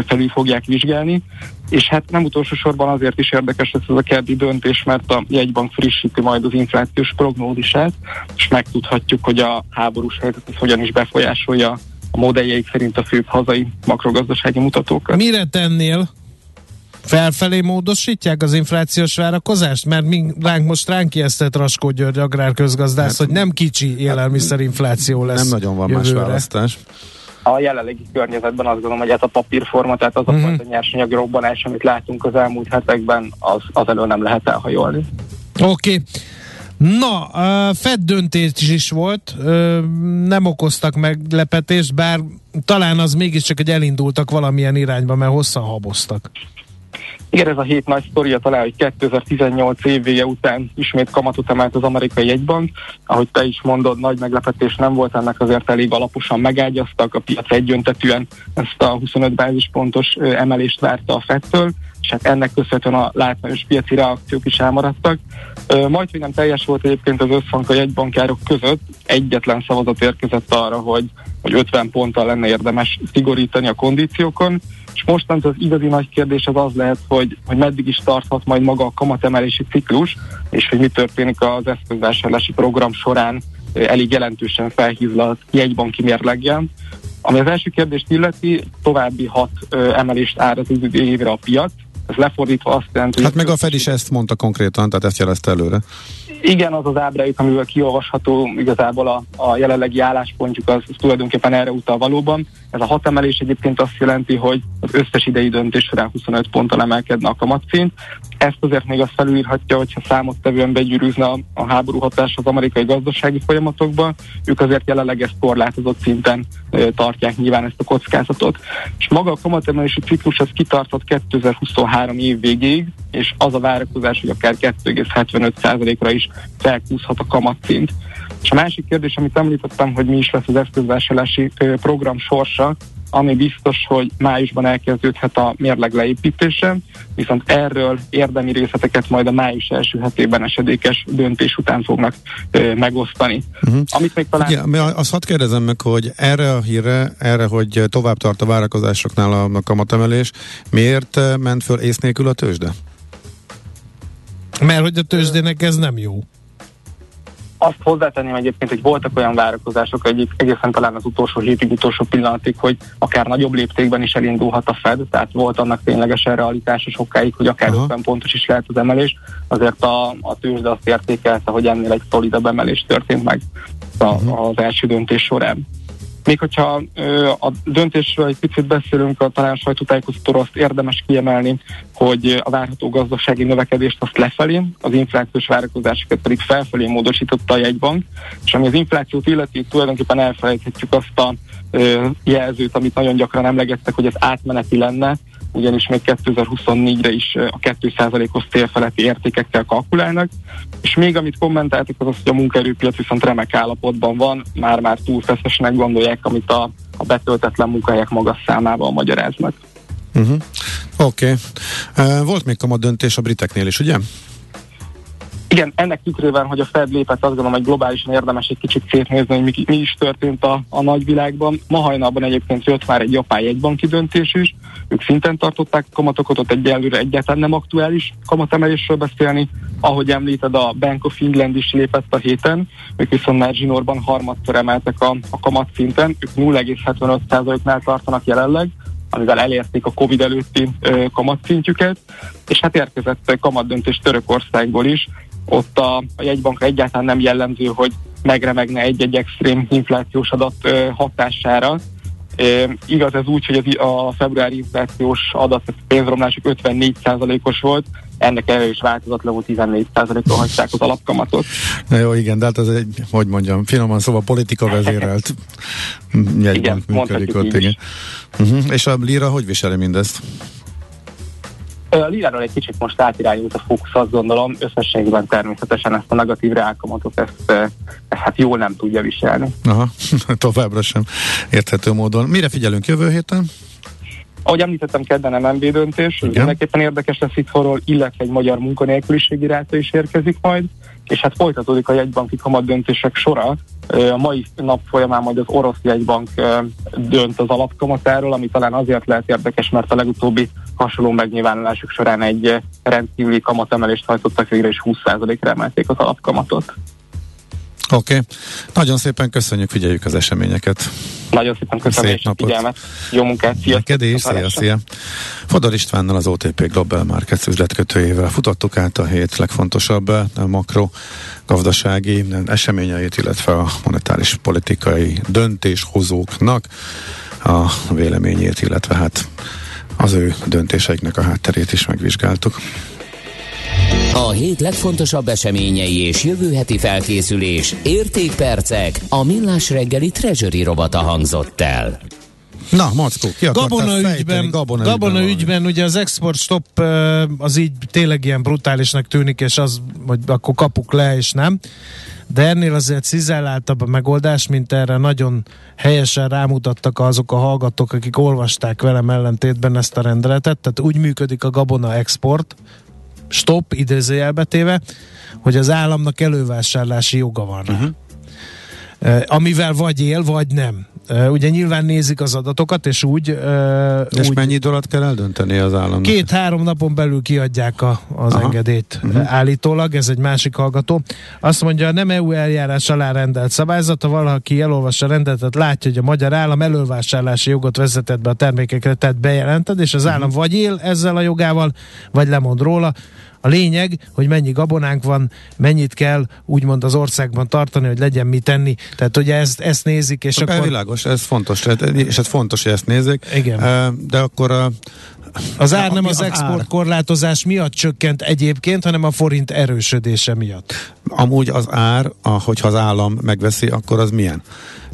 Speaker 5: felül fogják vizsgálni. És hát nem utolsó sorban azért is érdekes lesz ez a keddi döntés, mert a jegybank frissíti majd az inflációs prognózisát, és megtudhatjuk, hogy a háborús helyzet hogyan is befolyásolja a modelljeik szerint a főbb hazai makrogazdasági mutatókat.
Speaker 2: Mire tennél? felfelé módosítják az inflációs várakozást? Mert mi, ránk most ránk ijesztett Raskó György agrárközgazdász, hát, hogy nem kicsi élelmiszerinfláció lesz
Speaker 3: Nem nagyon van jövőre. más választás.
Speaker 5: A jelenlegi környezetben azt gondolom, hogy ez a papírforma, tehát az uh-huh. a fajta nyersanyag robbanás, amit látunk az elmúlt hetekben, az, az elő nem lehet elhajolni.
Speaker 2: Oké. Okay. Na, a Fed döntés is volt, nem okoztak meglepetést, bár talán az mégiscsak, hogy elindultak valamilyen irányba, mert hosszan haboztak.
Speaker 5: Igen, ez a hét nagy sztoria talán, hogy 2018 évvége után ismét kamatot emelt az amerikai jegybank. Ahogy te is mondod, nagy meglepetés nem volt, ennek azért elég alaposan megágyaztak, a piac egyöntetűen ezt a 25 bázispontos emelést várta a Fettől, és hát ennek köszönhetően a látványos piaci reakciók is elmaradtak. Majd, hogy nem teljes volt egyébként az összhang a jegybankárok között, egyetlen szavazat érkezett arra, hogy, hogy 50 ponttal lenne érdemes szigorítani a kondíciókon, és mostantól az igazi nagy kérdés az az lehet, hogy, hogy meddig is tarthat majd maga a kamatemelési ciklus, és hogy mi történik az eszközvásárlási program során elég jelentősen felhízlalt jegybanki mérleggel. Ami az első kérdést illeti, további hat ö, emelést ár az évre a piac. Ez lefordítva azt jelenti,
Speaker 3: Hát meg a Fed is ezt mondta konkrétan, tehát ezt jelezte előre.
Speaker 5: Igen, az az ábrájuk, amiből kiolvasható igazából a, a jelenlegi álláspontjuk, az, az tulajdonképpen erre utal valóban. Ez a hat emelés egyébként azt jelenti, hogy az összes idei döntés során 25 ponttal emelkedne a kamatszint. Ezt azért még azt felülírhatja, hogyha számottevően begyűrűzne a, a háború hatás az amerikai gazdasági folyamatokba. Ők azért jelenleg ezt korlátozott szinten e, tartják nyilván ezt a kockázatot. És maga a kamatemelési ciklus az kitartott 2023 év végéig, és az a várakozás, hogy akár 2,75%-ra is felkúszhat a kamatszint. És a másik kérdés, amit említettem, hogy mi is lesz az eszközvásárlási program sorsa, ami biztos, hogy májusban elkezdődhet a mérleg leépítése, viszont erről érdemi részleteket majd a május első hetében esedékes döntés után fognak ö, megosztani.
Speaker 3: Uh-huh. Amit még talán... Igen, azt hadd kérdezem meg, hogy erre a hírre, erre, hogy tovább tart a várakozásoknál a kamatemelés, miért ment föl ész nélkül a tőzsde?
Speaker 2: Mert hogy a tőzsdének ez nem jó.
Speaker 5: Azt hozzátenném egyébként, hogy voltak olyan várakozások egyik, egészen talán az utolsó hétig, utolsó pillanatig, hogy akár nagyobb léptékben is elindulhat a Fed, tehát volt annak ténylegesen realitása sokáig, hogy akár Aha. 50 pontos is lehet az emelés, azért a, a tőzsde azt értékelte, hogy ennél egy szolidabb emelés történt meg a, az első döntés során. Még hogyha a döntésről egy picit beszélünk, a talán sajtótájékoztatóról azt érdemes kiemelni, hogy a várható gazdasági növekedést azt lefelé, az inflációs várakozásokat pedig felfelé módosította a jegybank, és ami az inflációt illeti, tulajdonképpen elfelejthetjük azt a jelzőt, amit nagyon gyakran emlegettek, hogy ez átmeneti lenne, ugyanis még 2024-re is a 2%-os célfeletti értékekkel kalkulálnak, és még amit kommentáltak az az, hogy a munkaerőpiac viszont remek állapotban van, már-már túl feszesnek gondolják, amit a, a betöltetlen munkahelyek magas számával magyaráznak.
Speaker 3: Uh-huh. Oké. Okay. Uh, volt még kamat döntés a briteknél is, ugye?
Speaker 5: Igen, ennek tükrében, hogy a Fed lépett, azt gondolom, hogy globálisan érdemes egy kicsit szétnézni, hogy mi, mi is történt a, a nagyvilágban. Ma hajnalban egyébként jött már egy japán jegybanki döntés is, ők szinten tartották kamatokat, ott egyelőre egyáltalán nem aktuális kamatemelésről beszélni. Ahogy említed, a Bank of England is lépett a héten, ők viszont már zsinórban harmadszor emeltek a, a kamatszinten, ők 0,75%-nál tartanak jelenleg, amivel elérték a Covid előtti ö, kamatszintjüket, és hát érkezett kamatdöntés Törökországból is, ott a, a jegybankra egyáltalán nem jellemző, hogy megremegne egy-egy extrém inflációs adat ö, hatására. E, igaz ez úgy, hogy az, a februári inflációs adat, a pénzromlások 54%-os volt, ennek elő is változatlanul 14%-ról hagyták az alapkamatot.
Speaker 3: Na jó, igen, de hát ez egy, hogy mondjam, finoman szóval politika vezérelt jegybank működik ott, igen. Uh-huh. És a Lira hogy viseli mindezt?
Speaker 5: A liráról egy kicsit most átirányult a fókusz, azt gondolom, összességben természetesen ezt a negatív reálkamatot, ezt, ezt hát jól nem tudja viselni.
Speaker 3: Aha, (laughs) továbbra sem érthető módon. Mire figyelünk jövő héten?
Speaker 5: Ahogy említettem, kedden MNB döntés, mindenképpen érdekes lesz itthonról, illetve egy magyar munkanélküliségi ráta is érkezik majd, és hát folytatódik a jegybanki kamat döntések sora. A mai nap folyamán majd az orosz jegybank dönt az alapkamatáról, ami talán azért lehet érdekes, mert a legutóbbi hasonló megnyilvánulások során egy rendkívüli kamatemelést hajtottak végre, és 20%-ra emelték az alapkamatot.
Speaker 3: Oké. Okay. Nagyon szépen köszönjük, figyeljük az eseményeket.
Speaker 5: Nagyon szépen köszönöm Szép napot. figyelmet. Jó munkát. Szia.
Speaker 3: Neked is. Szia, szia. Fodor Istvánnal az OTP Global Markets üzletkötőjével futottuk át a hét legfontosabb makro gazdasági eseményeit, illetve a monetáris politikai döntéshozóknak a véleményét, illetve hát az ő döntéseiknek a hátterét is megvizsgáltuk.
Speaker 1: A hét legfontosabb eseményei és jövő heti felkészülés, értékpercek, a millás reggeli treasury robata hangzott el.
Speaker 3: Na, Mackó, ki
Speaker 2: Gabona ügyben, Gabona, Gabona ügyben, ügyben ugye az export stop az így tényleg ilyen brutálisnak tűnik, és az, hogy akkor kapuk le, és nem. De ennél azért cizelláltabb a megoldás, mint erre nagyon helyesen rámutattak azok a hallgatók, akik olvasták velem ellentétben ezt a rendeletet. Tehát úgy működik a Gabona export, stop, idézőjelbetéve, hogy az államnak elővásárlási joga van Uh-huh. Amivel vagy él, vagy nem. Ugye nyilván nézik az adatokat, és úgy...
Speaker 3: És
Speaker 2: úgy,
Speaker 3: mennyi idő alatt kell eldönteni az államnak?
Speaker 2: Két-három napon belül kiadják a, az Aha. engedélyt uh-huh. állítólag, ez egy másik hallgató. Azt mondja, nem EU eljárás alá rendelt szabályzat, ha valaki elolvassa a rendeletet, látja, hogy a magyar állam elővásárlási jogot vezetett be a termékekre, tehát bejelented, és az állam uh-huh. vagy él ezzel a jogával, vagy lemond róla A lényeg, hogy mennyi gabonánk van, mennyit kell úgymond az országban tartani, hogy legyen mit tenni. Tehát ugye ezt, ezt nézik, és
Speaker 3: akkor... Világos, ez fontos, és ez fontos, hogy ezt nézzék.
Speaker 2: Igen.
Speaker 3: De akkor a,
Speaker 2: az ár nem az
Speaker 3: az
Speaker 2: export
Speaker 3: ár.
Speaker 2: korlátozás miatt csökkent egyébként, hanem a forint erősödése miatt.
Speaker 3: amúgy az ár, a, hogyha az állam megveszi, akkor az milyen?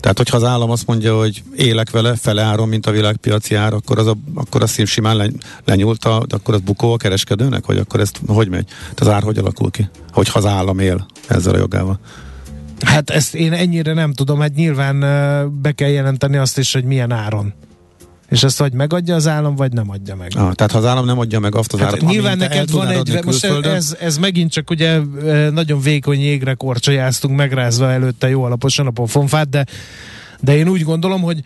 Speaker 3: Tehát, hogyha az állam azt mondja, hogy élek vele, fele áron, mint a világpiaci ár, akkor az, a, akkor az simán len, lenyúlt, a, de akkor az bukó a kereskedőnek, vagy akkor ezt hogy megy? Tehát az ár hogy alakul ki? Hogyha az állam él ezzel a jogával.
Speaker 2: Hát ezt én ennyire nem tudom, hát nyilván be kell jelenteni azt is, hogy milyen áron. És ezt vagy megadja az állam, vagy nem adja meg.
Speaker 3: Ah, tehát ha az állam nem adja meg azt az
Speaker 2: Hát
Speaker 3: árat,
Speaker 2: nyilván neked van egy, most ez, ez megint csak ugye ö, nagyon vékony jégre korcsolyáztunk, megrázva előtte jó alaposan a pofonfát, de, de én úgy gondolom, hogy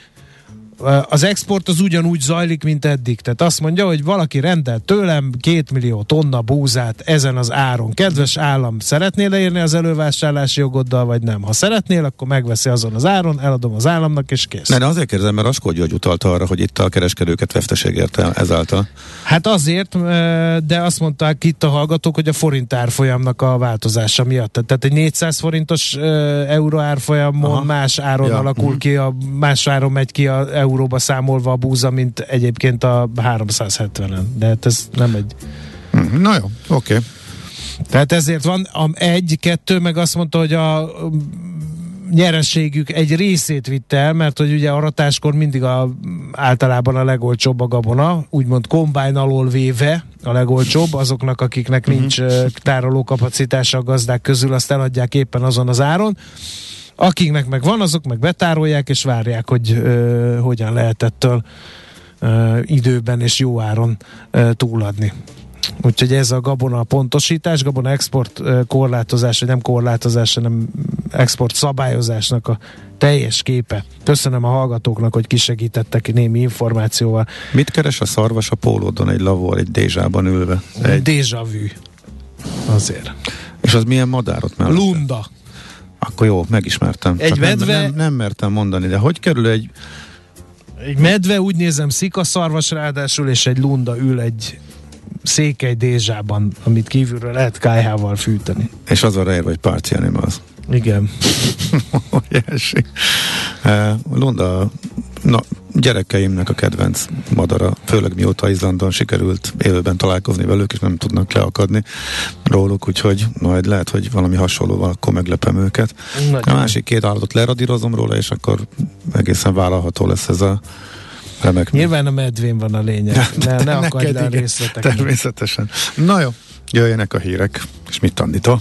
Speaker 2: az export az ugyanúgy zajlik, mint eddig. Tehát azt mondja, hogy valaki rendel tőlem két millió tonna búzát ezen az áron. Kedves állam, szeretnél leírni az elővásárlási jogoddal, vagy nem? Ha szeretnél, akkor megveszi azon az áron, eladom az államnak, és kész.
Speaker 3: Ne, de azért kérdezem, mert Askó György utalta arra, hogy itt a kereskedőket veszteség érte ezáltal.
Speaker 2: Hát azért, de azt mondták itt a hallgatók, hogy a forint árfolyamnak a változása miatt. Tehát egy 400 forintos euró árfolyamon
Speaker 3: Aha.
Speaker 2: más áron
Speaker 3: Ja,
Speaker 2: alakul ki, a, más áron megy ki a euróba számolva a búza, mint egyébként a 370-en. De hát ez nem egy...
Speaker 3: Mhm, Na jó, oké. Okay.
Speaker 2: Tehát ezért van a egy, kettő, meg azt mondta, hogy a nyerességük egy részét vitte el, mert hogy ugye aratáskor mindig a, általában a legolcsóbb a gabona, úgymond kombájn alól véve a legolcsóbb, azoknak, akiknek nincs uh, tároló kapacitása a gazdák közül, azt eladják éppen azon az áron. Akiknek meg van, azok meg betárolják, és várják, hogy uh, hogyan lehet ettől uh, időben és jó áron uh, túladni. Úgyhogy ez a gabona pontosítás, gabona export ö, korlátozás, vagy nem korlátozás, hanem export szabályozásnak a teljes képe. Köszönöm a hallgatóknak, hogy kisegítettek némi információval.
Speaker 3: Mit keres a szarvas a pólódon egy lavor, egy dézsában ülve?
Speaker 2: Egy vu. Azért.
Speaker 3: és az milyen madárot mellett?
Speaker 2: Lunda.
Speaker 3: Akkor jó, megismertem.
Speaker 2: Egy
Speaker 3: Csak
Speaker 2: medve-
Speaker 3: Nem, nem, nem mertem mondani, de hogy kerül egy...
Speaker 2: Egy medve, úgy nézem, szikaszarvas ráadásul, és egy lunda ül egy székely dézsában, amit kívülről lehet kájhával fűteni.
Speaker 3: És az a rejr, vagy party animals.
Speaker 2: Igen. (laughs)
Speaker 3: Óriási. Lunda, na, gyerekeimnek a kedvenc madara, főleg mióta Izlandon sikerült élőben találkozni velük, és nem tudnak leakadni róluk, úgyhogy majd lehet, hogy valami hasonlóval akkor meglepem őket.
Speaker 2: Nagyon.
Speaker 3: A másik két állatot leradírozom róla, és akkor egészen vállalható lesz ez a remek.
Speaker 2: Nyilván a medvén van a lényeg. (laughs) Ne, ne akadj le a
Speaker 3: igen,
Speaker 2: részletekre.
Speaker 3: Természetesen. Na jó, jöjjenek a hírek, és mit Anditól?